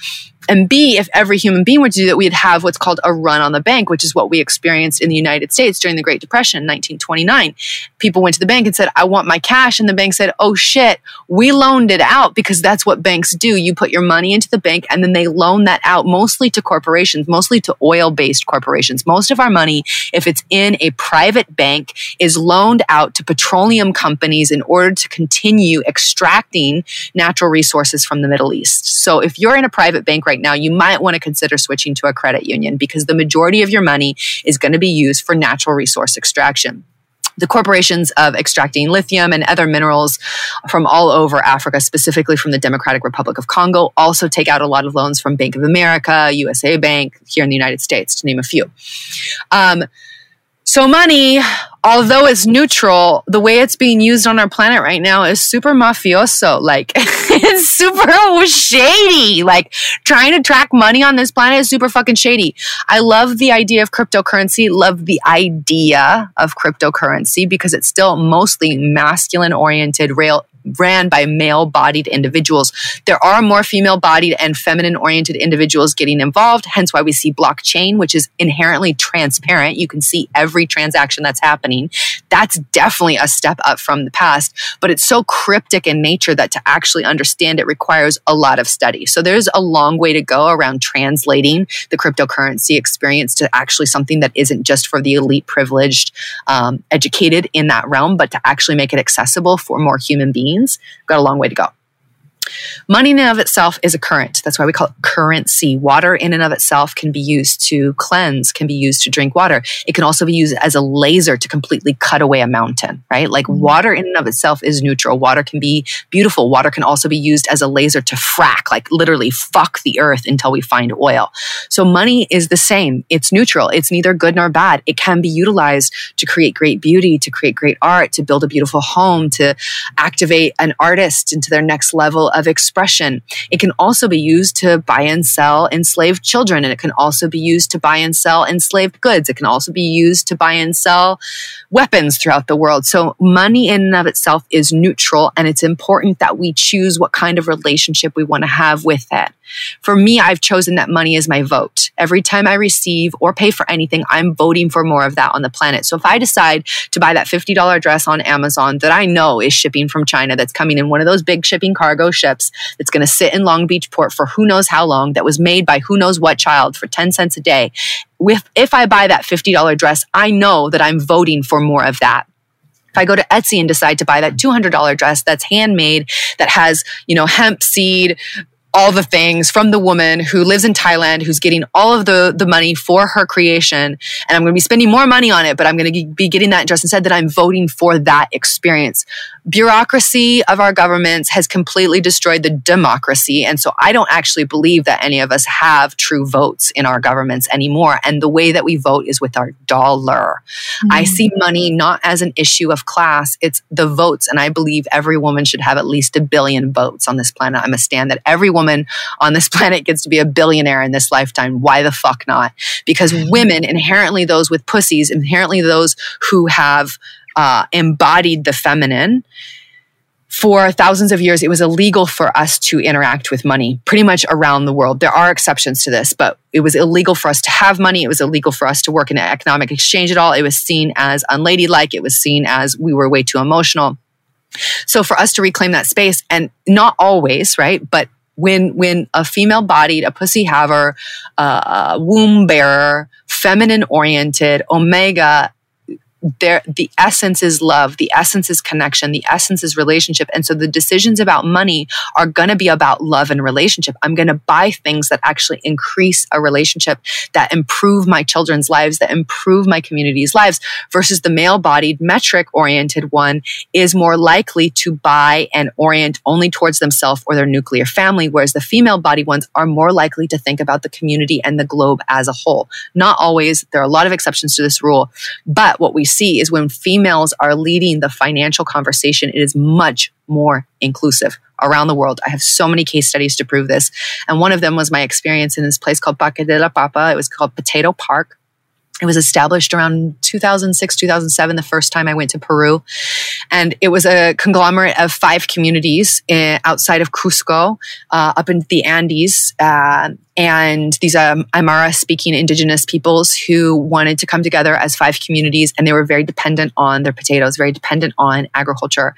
And B, if every human being were to do that, we'd have what's called a run on the bank, which is what we experienced in the United States during the Great Depression in 1929. People went to the bank and said, I want my cash. And the bank said, Oh shit, we loaned it out because that's what banks do. You put your money into the bank and then they loan that out mostly to corporations, mostly to oil based corporations. Most of our money, if it's in a private bank, is loaned out to petroleum companies in order to continue extracting natural resources from the Middle East. So if you're in a private bank right now, you might want to consider switching to a credit union because the majority of your money is going to be used for natural resource extraction the corporations of extracting lithium and other minerals from all over Africa, specifically from the Democratic Republic of Congo, also take out a lot of loans from Bank of America, USA Bank, here in the United States, to name a few. Um, so, money, although it's neutral, the way it's being used on our planet right now is super mafioso. Like, (laughs) super (laughs) shady. Like, trying to track money on this planet is super fucking shady. I love the idea of cryptocurrency, love the idea of cryptocurrency because it's still mostly masculine oriented, rail, ran by male bodied individuals. There are more female bodied and feminine oriented individuals getting involved, hence why we see blockchain, which is inherently transparent. You can see every transaction that's happening. That's definitely a step up from the past, but it's so cryptic in nature that to actually understand it requires a lot of study. So there's a long way to go around translating the cryptocurrency experience to actually something that isn't just for the elite privileged, um, educated in that realm, but to actually make it accessible for more human beings means. Got a long way to go. Money in and of itself is a current. That's why we call it currency. Water in and of itself can be used to cleanse, can be used to drink water. It can also be used as a laser to completely cut away a mountain, right? Like mm-hmm. water in and of itself is neutral. Water can be beautiful. Water can also be used as a laser to frack, like literally fuck the earth until we find oil. So money is the same. It's neutral. It's neither good nor bad. It can be utilized to create great beauty, to create great art, to build a beautiful home, to activate an artist into their next level of of expression. It can also be used to buy and sell enslaved children, and it can also be used to buy and sell enslaved goods. It can also be used to buy and sell weapons throughout the world. So money in and of itself is neutral, and it's important that we choose what kind of relationship we want to have with it. For me, I've chosen that money is my vote. Every time I receive or pay for anything, I'm voting for more of that on the planet. So if I decide to buy that $50 dress on Amazon that I know is shipping from China, that's coming in one of those big shipping cargo ships that's going to sit in Long Beach port for who knows how long, that was made by who knows what child for 10 cents a day. If, if I buy that $50 dress, I know that I'm voting for more of that if I go to Etsy and decide to buy that $200 dress that's handmade, that has, you know, hemp seed, all the things from the woman who lives in Thailand, who's getting all of the, the money for her creation. And I'm going to be spending more money on it, but I'm going to be getting that dress instead that I'm voting for that experience. Bureaucracy of our governments has completely destroyed the democracy. And so I don't actually believe that any of us have true votes in our governments anymore. And the way that we vote is with our dollar. Mm-hmm. I see money not as an issue of class, it's the votes. And I believe every woman should have at least a billion votes on this planet. I'm a stand that every woman on this (laughs) planet gets to be a billionaire in this lifetime. Why the fuck not? Because women, inherently those with pussies, inherently those who have uh, embodied the feminine, for thousands of years, it was illegal for us to interact with money pretty much around the world. There are exceptions to this, but it was illegal for us to have money. It was illegal for us to work in economic exchange at all. It was seen as unladylike. It was seen as we were way too emotional. So for us to reclaim that space, and not always, right? But when when a female bodied, a pussy haver, uh, a womb bearer, feminine oriented, omega there the essence is love the essence is connection the essence is relationship. And so the decisions about money are going to be about love and relationship. I'm going to buy things that actually increase a relationship that improve my children's lives that improve my community's lives versus the male bodied metric oriented one is more likely to buy and orient only towards themselves or their nuclear family whereas the female bodied ones are more likely to think about the community and the globe as a whole. Not always. There are a lot of exceptions to this rule but what we see is when females are leading the financial conversation, it is much more inclusive around the world. I have so many case studies to prove this. And one of them was my experience in this place called Parque de la Papa. It was called Potato Park. It was established around 2006, 2007, the first time I went to Peru. And it was a conglomerate of five communities in, outside of Cusco, uh, up in the Andes. Uh, and these um, Aymara speaking indigenous peoples who wanted to come together as five communities and they were very dependent on their potatoes, very dependent on agriculture.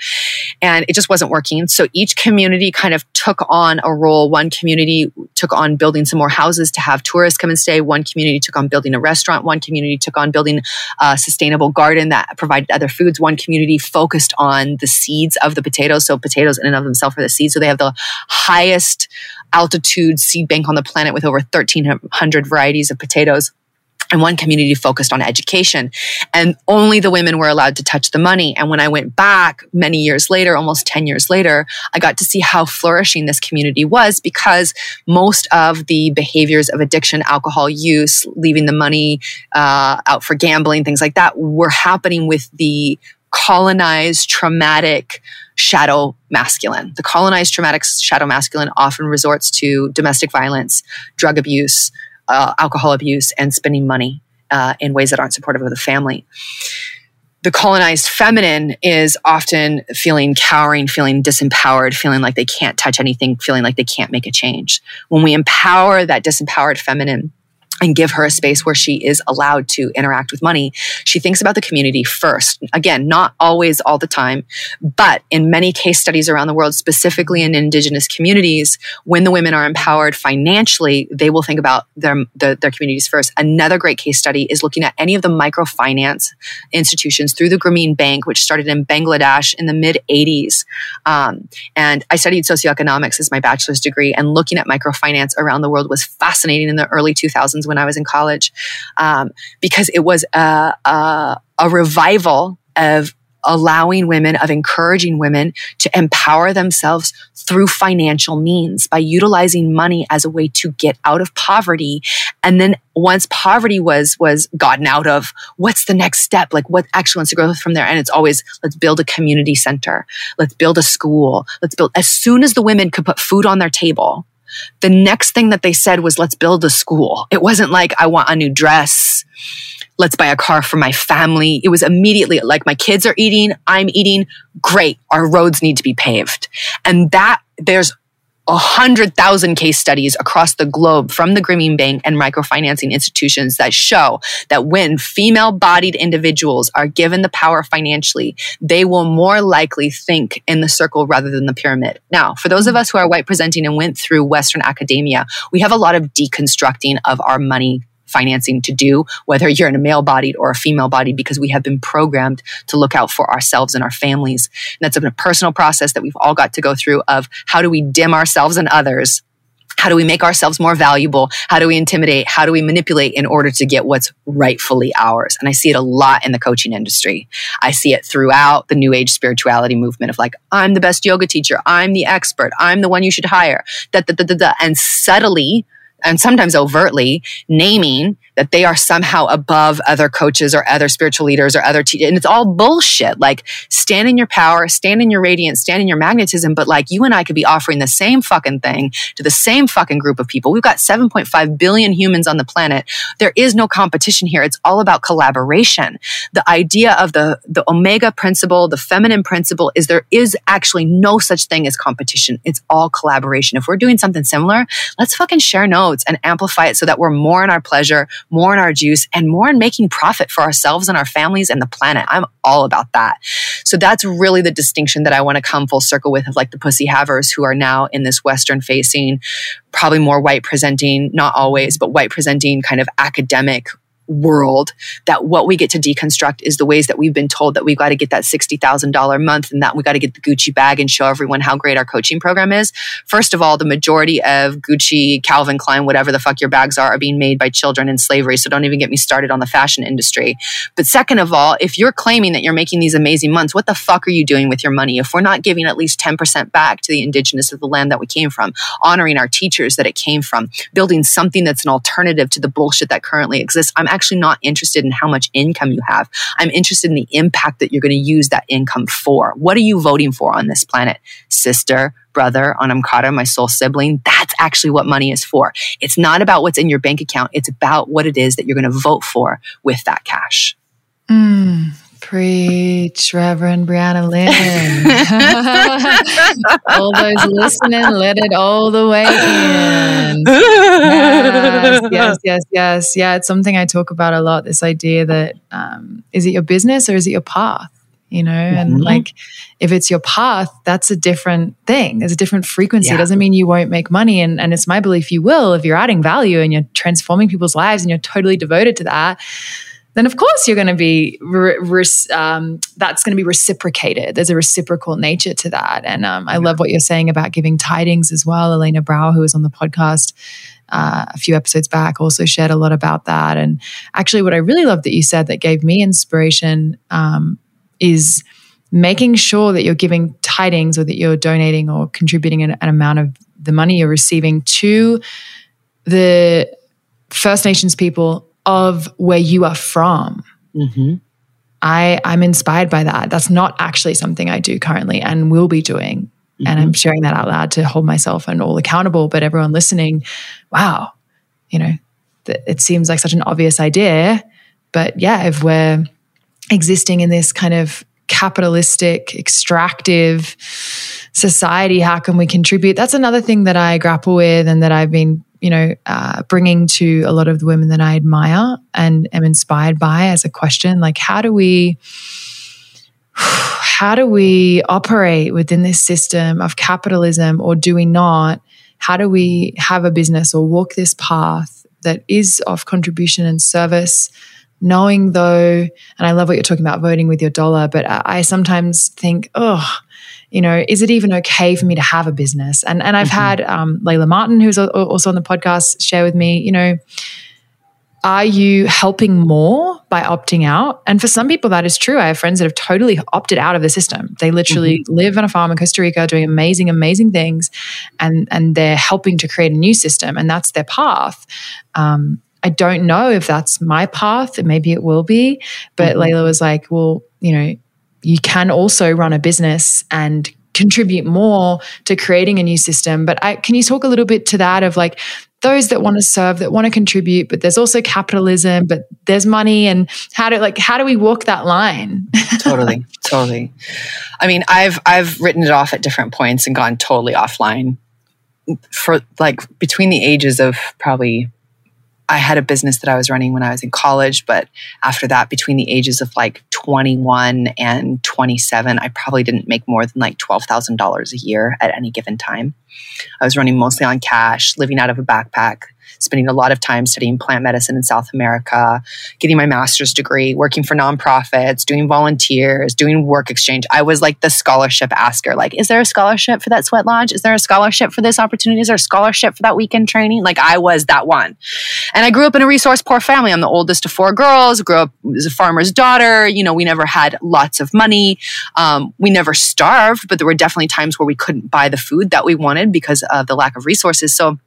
And it just wasn't working. So each community kind of took on a role. One community took on building some more houses to have tourists come and stay. One community took on building a restaurant. One community took on building a sustainable garden that provided other foods. One community focused on the seeds of the potatoes. So potatoes in and of themselves are the seeds. So they have the highest altitude seed bank on the planet with over 1,300 varieties of potatoes and one community focused on education. And only the women were allowed to touch the money. And when i went back many years later almost 10 years later i got to see how flourishing this community was because most of the behaviors of addiction alcohol use leaving the money uh, out for gambling things like that were happening with the colonized traumatic shadow masculine. The colonized traumatic shadow masculine often resorts to domestic violence, drug abuse, uh, alcohol abuse, and spending money uh, in ways that aren't supportive of the family. The colonized feminine is often feeling cowering, feeling disempowered, feeling like they can't touch anything, feeling like they can't make a change. When we empower that disempowered feminine, and give her a space where she is allowed to interact with money. She thinks about the community first. Again, not always all the time, but in many case studies around the world, specifically in indigenous communities, when the women are empowered financially, they will think about their, the, their communities first. Another great case study is looking at any of the microfinance institutions through the Grameen Bank, which started in Bangladesh in the mid 80s. Um, and I studied socioeconomics as my bachelor's degree, and looking at microfinance around the world was fascinating in the early 2000s when I was in college, um, because it was a, a, a revival of allowing women, of encouraging women to empower themselves through financial means by utilizing money as a way to get out of poverty. And then once poverty was, was gotten out of, what's the next step? Like what actually wants to grow from there? And it's always, let's build a community center. Let's build a school. Let's build, as soon as the women could put food on their table, the next thing that they said was, let's build a school. It wasn't like, I want a new dress let's buy a car for my family. It was immediately like my kids are eating, I'm eating. Great. Our roads need to be paved. And that there's a hundred thousand case studies across the globe from the Grameen Bank and microfinancing institutions that show that when female bodied individuals are given the power financially, they will more likely think in the circle rather than the pyramid. Now, for those of us who are white presenting and went through Western academia, we have a lot of deconstructing of our money financing to do, whether you're in a male bodied or a female bodied, because we have been programmed to look out for ourselves and our families. And that's a personal process that we've all got to go through of how do we dim ourselves and others how do we make ourselves more valuable? How do we intimidate? How do we manipulate in order to get what's rightfully ours? And I see it a lot in the coaching industry. I see it throughout the new age spirituality movement of like, I'm the best yoga teacher. I'm the expert. I'm the one you should hire. Da, da, da, da, da. And subtly, and sometimes overtly naming that they are somehow above other coaches or other spiritual leaders or other teachers. And it's all bullshit. Like stand in your power, stand in your radiance, stand in your magnetism. But like you and I could be offering the same fucking thing to the same fucking group of people. We've got 7.5 billion humans on the planet. There is no competition here. It's all about collaboration. The idea of the, the Omega principle, the feminine principle is there is actually no such thing as competition. It's all collaboration. If we're doing something similar, let's fucking share notes and amplify it so that we're more in our pleasure, more in our juice, and more in making profit for ourselves and our families and the planet. I'm all about that. So that's really the distinction that I want to come full circle with of like the pussy havers who are now in this Western facing, probably more white presenting, not always, but white presenting kind of academic world that what we get to deconstruct is the ways that we've been told that we've got to get that $60,000 a month and that we got to get the Gucci bag and show everyone how great our coaching program is. First of all, the majority of Gucci, Calvin Klein, whatever the fuck your bags are, are being made by children in slavery. So don't even get me started on the fashion industry. But second of all, if you're claiming that you're making these amazing months, what the fuck are you doing with your money? If we're not giving at least 10% back to the indigenous of the land that we came from, honoring our teachers that it came from, building something that's an alternative to the bullshit that currently exists, I'm actually not interested in how much income you have. I'm interested in the impact that you're going to use that income for. What are you voting for on this planet? Sister, brother, Anam Cara, my soul sibling. That's actually what money is for. It's not about what's in your bank account. It's about what it is that you're going to vote for with that cash. Mm, Preach, Reverend Briana Lynn. (laughs) all those listening, let it all the way in. (laughs) Yes, (laughs) yes, yes, yes. Yeah, it's something I talk about a lot. This idea that um, is it your business or is it your path? You know, mm-hmm. and like if it's your path, that's a different thing. There's a different frequency. Yeah. It doesn't mean you won't make money. And, and it's my belief you will if you're adding value and you're transforming people's lives and you're totally devoted to that then of course you're going to be re- re- um, that's going to be reciprocated. There's a reciprocal nature to that, and um, I love what you're saying about giving tithings as well. Elena Brow, who was on the podcast uh, a few episodes back, also shared a lot about that. And actually, what I really love that you said that gave me inspiration um, is making sure that you're giving tithings or that you're donating or contributing an, an amount of the money you're receiving to the First Nations people of where you are from. Mm-hmm. I, I'm inspired by that. That's not actually something I do currently and will be doing. Mm-hmm. And I'm sharing that out loud to hold myself and all accountable. But everyone listening, wow, you know, th- it seems like such an obvious idea. But yeah, if we're existing in this kind of capitalistic, extractive society, how can we contribute? That's another thing that I grapple with and that I've been you know, uh, bringing to a lot of the women that I admire and am inspired by as a question like, how do we, (sighs) how do we operate within this system of capitalism or do we not? How do we have a business or walk this path that is of contribution and service? Knowing though, and I love what you're talking about voting with your dollar, but I sometimes think, oh, you know, is it even okay for me to have a business? And and I've mm-hmm. had um, Layla Martin, who's also on the podcast, share with me, you know, are you helping more by opting out? And for some people, that is true. I have friends that have totally opted out of the system. They literally mm-hmm. live on a farm in Costa Rica doing amazing, amazing things, and, and they're helping to create a new system, and that's their path. Um, I don't know if that's my path. Maybe it will be. But mm-hmm. Layla was like, well, you know, you can also run a business and contribute more to creating a new system. But I, can you talk a little bit to that of like those that want to serve, that want to contribute, but there's also capitalism, but there's money, and how do like how do we walk that line? (laughs) totally, totally. I mean, I've I've written it off at different points and gone totally offline for like between the ages of probably I had a business that I was running when I was in college, but after that, between the ages of like 21 and 27, I probably didn't make more than like $12,000 a year at any given time. I was running mostly on cash, living out of a backpack, spending a lot of time studying plant medicine in South America, getting my master's degree, working for nonprofits, doing volunteers, doing work exchange. I was like the scholarship asker. Like, is there a scholarship for that sweat lodge? Is there a scholarship for this opportunity? Is there a scholarship for that weekend training? Like, I was that one. And I grew up in a resource poor family. I'm the oldest of four girls, grew up as a farmer's daughter. You know, we never had lots of money. Um, we never starved, but there were definitely times where we couldn't buy the food that we wanted because of the lack of resources. So,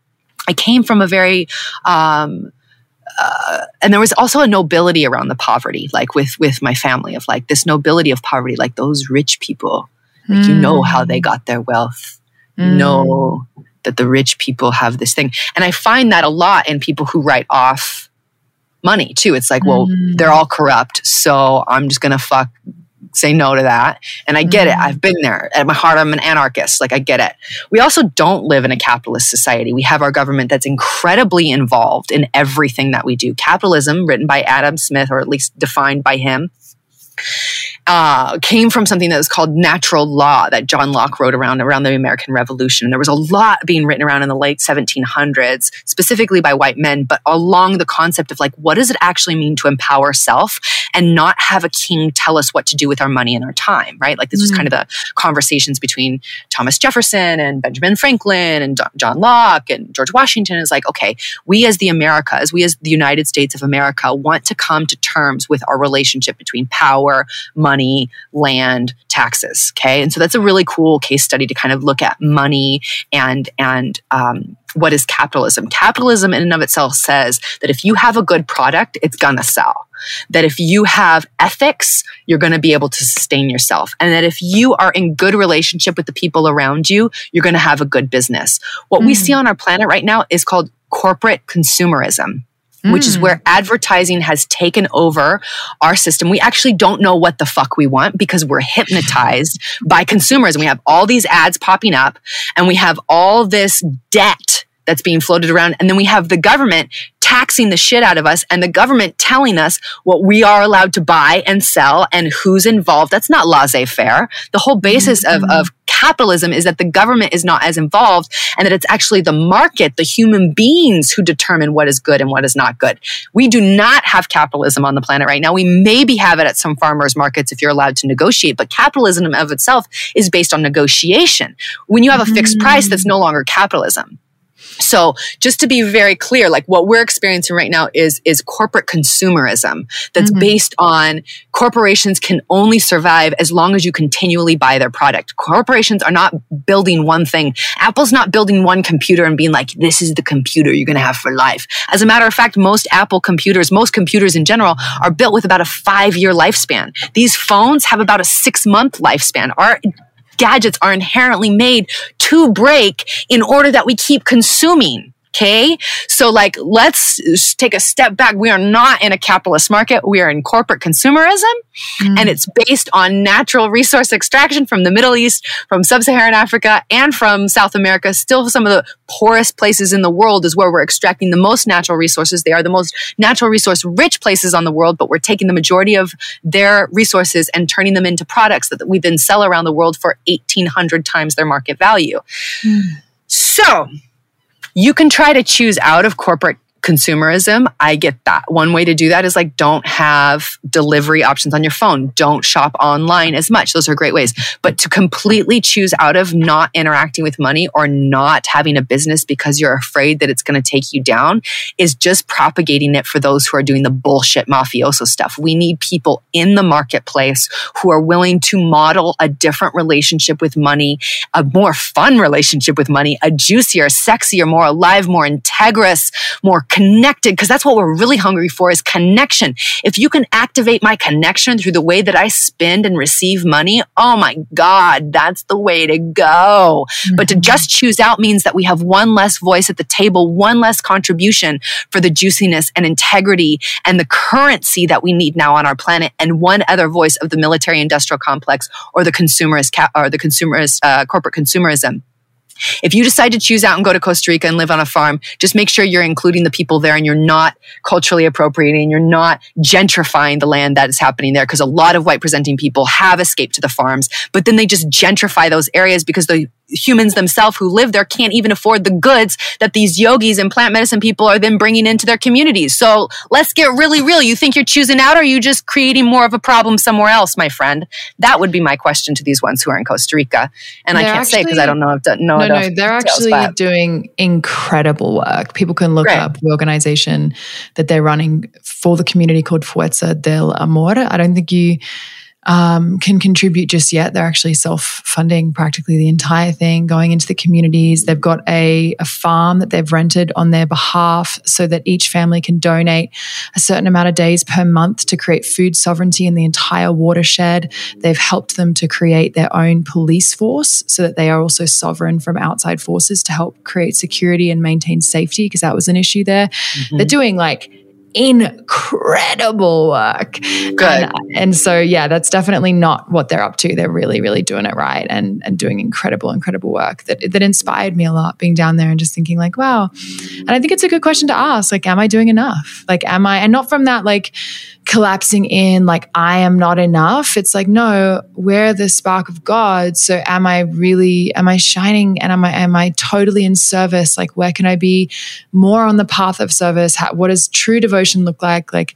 I came from a very um, uh, and there was also a nobility around the poverty, like with with my family, of like this nobility of poverty, like those rich people, like mm. you know how they got their wealth, mm. know that the rich people have this thing, and I find that a lot in people who write off money too. It's like, well, mm. they're all corrupt, so I'm just gonna fuck say no to that. And I get it. Mm. I've been there. At my heart, I'm an anarchist. Like, I get it. We also don't live in a capitalist society. We have our government that's incredibly involved in everything that we do. Capitalism, written by Adam Smith, or at least defined by him, uh, came from something that was called natural law that John Locke wrote around around the American Revolution. And There was a lot being written around in the late 1700s, specifically by white men, but along the concept of like, what does it actually mean to empower self and not have a king tell us what to do with our money and our time, right? Like this was kind of the conversations between Thomas Jefferson and Benjamin Franklin and John Locke and George Washington. Is like, okay, we as the Americas, we as the United States of America want to come to terms with our relationship between power, money money, land, taxes. Okay. And so that's a really cool case study to kind of look at money and, and, um, what is capitalism? Capitalism in and of itself says that if you have a good product, it's gonna sell. That if you have ethics, you're gonna be able to sustain yourself. And that if you are in good relationship with the people around you, you're gonna have a good business. What mm. we see on our planet right now is called corporate consumerism mm. which is where mm. advertising has taken over our system. We actually don't know what the fuck we want because we're hypnotized (sighs) by consumers and we have all these ads popping up and we have all this debt that's being floated around. And then we have the government taxing the shit out of us and the government telling us what we are allowed to buy and sell and who's involved. That's not laissez faire. The whole basis mm-hmm. of, of capitalism is that the government is not as involved and that it's actually the market, the human beings who determine what is good and what is not good. We do not have capitalism on the planet right now. We maybe have it at some farmers markets if you're allowed to negotiate, but capitalism of itself is based on negotiation. When you have a fixed price, that's no longer capitalism. So just to be very clear, like what we're experiencing right now is, is corporate consumerism that's mm-hmm. based on corporations can only survive as long as you continually buy their product. Corporations are not building one thing. Apple's not building one computer and being like, this is the computer you're going to have for life. As a matter of fact, most Apple computers, most computers in general are built with about a five year lifespan. These phones have about a six month lifespan. Our gadgets are inherently made to break in order that we keep consuming. Okay. So like, let's take a step back. We are not in a capitalist market. We are in corporate consumerism mm. and it's based on natural resource extraction from the Middle East, from sub-Saharan Africa and from South America. Still some of the poorest places in the world is where we're extracting the most natural resources. They are the most natural resource rich places on the world, but we're taking the majority of their resources and turning them into products that we then sell around the world for 1800 times their market value. Mm. So you can try to choose out of corporate consumerism. I get that. One way to do that is like don't have delivery options on your phone. Don't shop online as much. Those are great ways. But to completely choose out of not interacting with money or not having a business because you're afraid that it's going to take you down is just propagating it for those who are doing the bullshit mafioso stuff. We need people in the marketplace who are willing to model a different relationship with money, a more fun relationship with money, a juicier, sexier, more alive, more integrous, more connected, because that's what we're really hungry for is connection. If you can activate my connection through the way that I spend and receive money, oh my God, that's the way to go. Mm-hmm. But to mm-hmm. just choose out means that we have one less voice at the table, one less contribution for the juiciness and integrity and the currency that we need now on our planet, and one other voice of the military industrial complex or the consumerist ca- or the consumerist uh, corporate consumerism. If you decide to choose out and go to Costa Rica and live on a farm, just make sure you're including the people there and you're not culturally appropriating, you're not gentrifying the land that is happening there because a lot of white presenting people have escaped to the farms, but then they just gentrify those areas because the humans themselves who live there can't even afford the goods that these yogis and plant medicine people are then bringing into their communities. So let's get really real. You think you're choosing out or are you just creating more of a problem somewhere else, my friend? That would be my question to these ones who are in Costa Rica. And they're I can't actually, say because I don't know. If, no, no, no, they're actually doing incredible work. People can look right. up the organization that they're running for the community called Fuerza del Amor. I don't think you um, can contribute just yet. They're actually self funding practically the entire thing, going into the communities. They've got a, a farm that they've rented on their behalf so that each family can donate a certain amount of days per month to create food sovereignty in the entire watershed. They've helped them to create their own police force so that they are also sovereign from outside forces to help create security and maintain safety because that was an issue there. Mm-hmm. They're doing like incredible work. Good. And, and, so, yeah, that's definitely not what they're up to. They're really, really doing it right and, and doing incredible, incredible work that, that inspired me a lot being down there and just thinking like, wow. And I think it's a good question to ask. Like, am I doing enough? Like, am I, and not from that, like, collapsing in like I am not enough. It's like, no, we're the spark of God. So am I really, am I shining and am I, am I totally in service? Like, where can I be more on the path of service? How, what does true devotion look like? Like,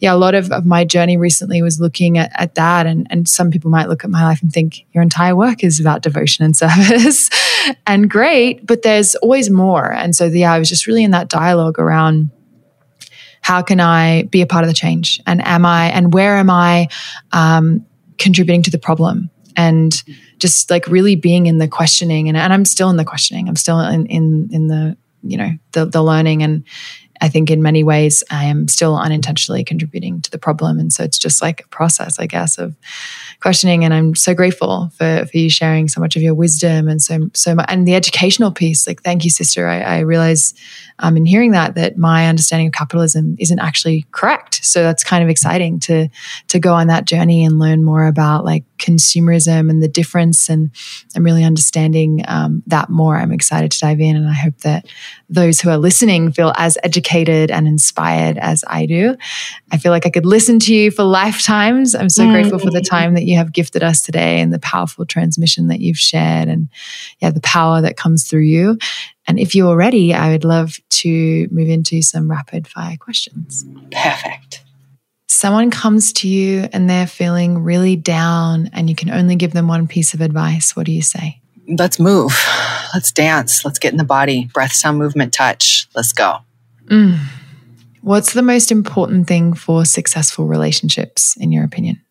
yeah, a lot of, of my journey recently was looking at, at that. And, and some people might look at my life and think your entire work is about devotion and (laughs) service and great, but there's always more. And so, yeah, I was just really in that dialogue around how can I be a part of the change? And am I, and where am I um, contributing to the problem? And just like really being in the questioning, and, and I'm still in the questioning. I'm still in in in the you know the the learning and I think in many ways I am still unintentionally contributing to the problem. And so it's just like a process, I guess, of questioning. And I'm so grateful for, for you sharing so much of your wisdom and so, so much, and the educational piece. Like, thank you, sister. I, I realize um, in hearing that, that my understanding of capitalism isn't actually correct. So that's kind of exciting to, to go on that journey and learn more about like consumerism and the difference. And I'm really understanding um, that more. I'm excited to dive in. And I hope that those who are listening feel as educated and inspired as I do. I feel like I could listen to you for lifetimes. I'm so mm-hmm. grateful for the mm. time that you have gifted us today and the powerful transmission that you've shared and yeah, the power that comes through you. And if you're ready, I would love to move into some rapid fire questions. Perfect. Someone comes to you and they're feeling really down, and you can only give them one piece of advice. What do you say? Let's move. Let's dance. Let's get in the body. Breath, sound, movement, touch. Let's go. Mm. What's the most important thing for successful relationships, in your opinion?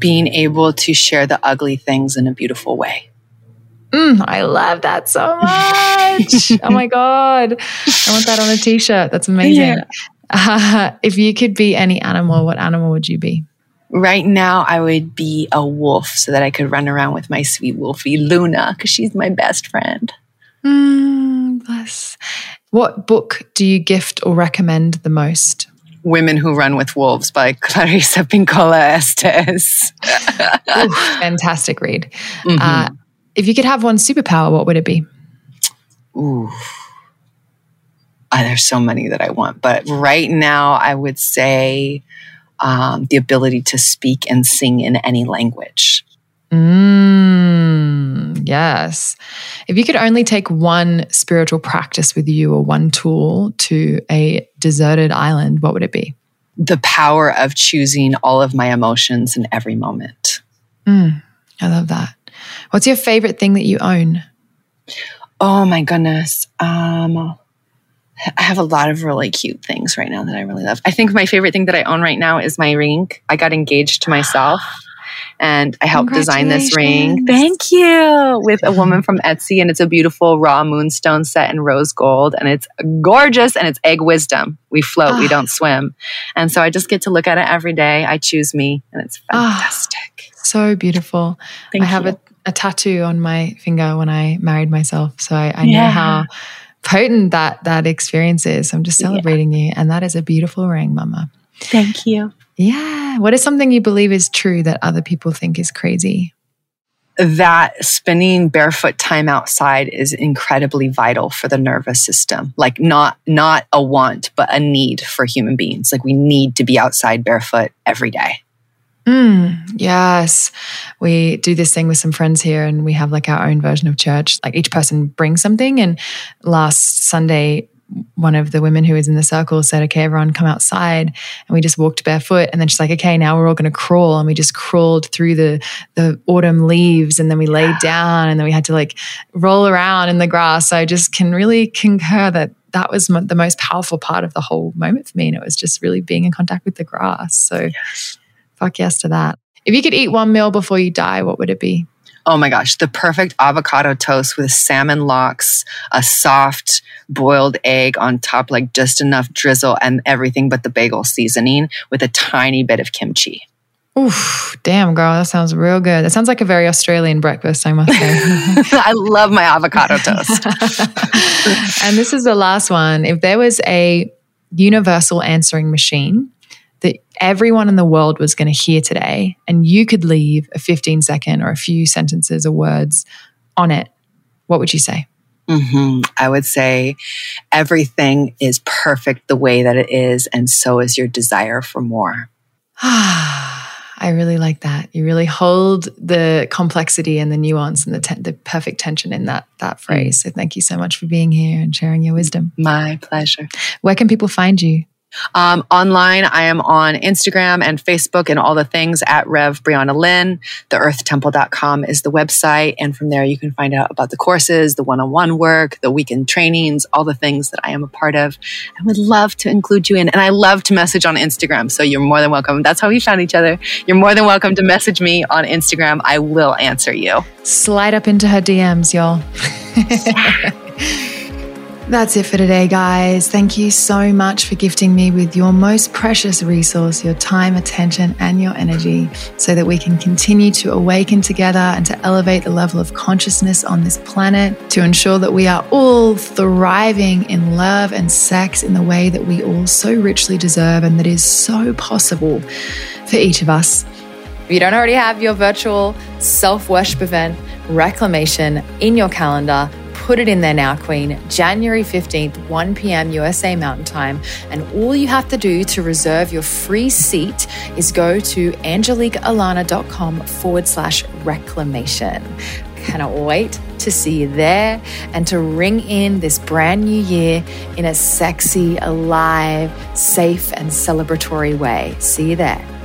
Being able to share the ugly things in a beautiful way. Mm, I love that so much. (laughs) oh my God. I want that on a t shirt. That's amazing. Yeah. Uh, (laughs) if you could be any animal, what animal would you be? Right now, I would be a wolf so that I could run around with my sweet wolfie, Luna, because she's my best friend. Mm, bless. What book do you gift or recommend the most? Women Who Run with Wolves by (laughs) Clarissa Pinkola Estes. Ooh, fantastic read. Mm-hmm. Uh, if you could have one superpower, what would it be? Ooh. Uh, there's so many that I want, but right now I would say um, the ability to speak and sing in any language. Mm, Mm, yes. If you could only take one spiritual practice with you or one tool to a deserted island, what would it be? The power of choosing all of my emotions in every moment. Mm, I love that. What's your favorite thing that you own? Oh my goodness. Um, I have a lot of really cute things right now that I really love. I think my favorite thing that I own right now is my ring. I got engaged to myself (gasps) (gasps) and I helped design this ring. Thank you. With a woman from Etsy and it's a beautiful raw moonstone set in rose gold and it's gorgeous and it's egg wisdom. We float, we ah. don't swim. And so I just get to look at it every day. I choose me and it's ah, fantastic. so beautiful. Thank I have a, a, tattoo on my finger when I married myself. So I, I yeah. know how potent that that experience is. I'm just celebrating yeah. you. And that is a beautiful ring, Mama. Thank you. Yeah. What is something you believe is true that other people think is crazy? That spending barefoot time outside is incredibly vital for the nervous system. Like not not a want, but a need for human beings. Like we need to be outside barefoot every day. Mm, yes. We do this thing with some friends here and we have like our own version of church. Like each person brings something. And last Sunday, one of the women who was in the circle said, Okay, everyone come outside. And we just walked barefoot. And then she's like, Okay, now we're all going to crawl. And we just crawled through the, the autumn leaves. And then we laid down and then we had to like roll around in the grass. So I just can really concur that that was the most powerful part of the whole moment for me. And it was just really being in contact with the grass. So yes. fuck yes to that. If you could eat one meal before you die, what would it be? Oh my gosh, the perfect avocado toast with salmon lox, a soft boiled egg on top, like just enough drizzle and everything but the bagel seasoning with a tiny bit of kimchi. Oof, damn, girl, that sounds real good. That sounds like a very Australian breakfast, I must say. (laughs) I love my avocado (laughs) toast. and this is the last one. If there was a universal answering machine that everyone in the world was going to hear today, and you could leave a 15 second or a few sentences or words on it, what would you say? Mm-hmm. I would say everything is perfect the way that it is, and so is your desire for more. Ah, (sighs) I really like that. You really hold the complexity and the nuance and the te- the perfect tension in that that phrase. So thank you so much for being here and sharing your wisdom. My pleasure. Where can people find you? Um, online, I am on Instagram and Facebook and all the things at Rev Briana Lynn. TheEarthTemple.com is the website. And from there, you can find out about the courses, the one on one work, the weekend trainings, all the things that I am a part of. I would love to include you in. And I love to message on Instagram. So you're more than welcome. That's how we found each other. You're more than welcome to message me on Instagram. I will answer you. Slide up into her DMs, y'all. (laughs) (laughs) That's it for today, guys. Thank you so much for gifting me with your most precious resource, your time, attention, and your energy, so that we can continue to awaken together and to elevate the level of consciousness on this planet to ensure that we are all thriving in love and sex in the way that we all so richly deserve and that is so possible for each of us. If you don't already have your virtual self worship event, Reclamation, in your calendar, put it in there now, Queen. January 15th, 1 p.m. USA Mountain Time. And all you have to do to reserve your free seat is go to angeliquealana.com forward slash reclamation. Cannot wait to see you there and to ring in this brand new year in a sexy, alive, safe, and celebratory way. See you there.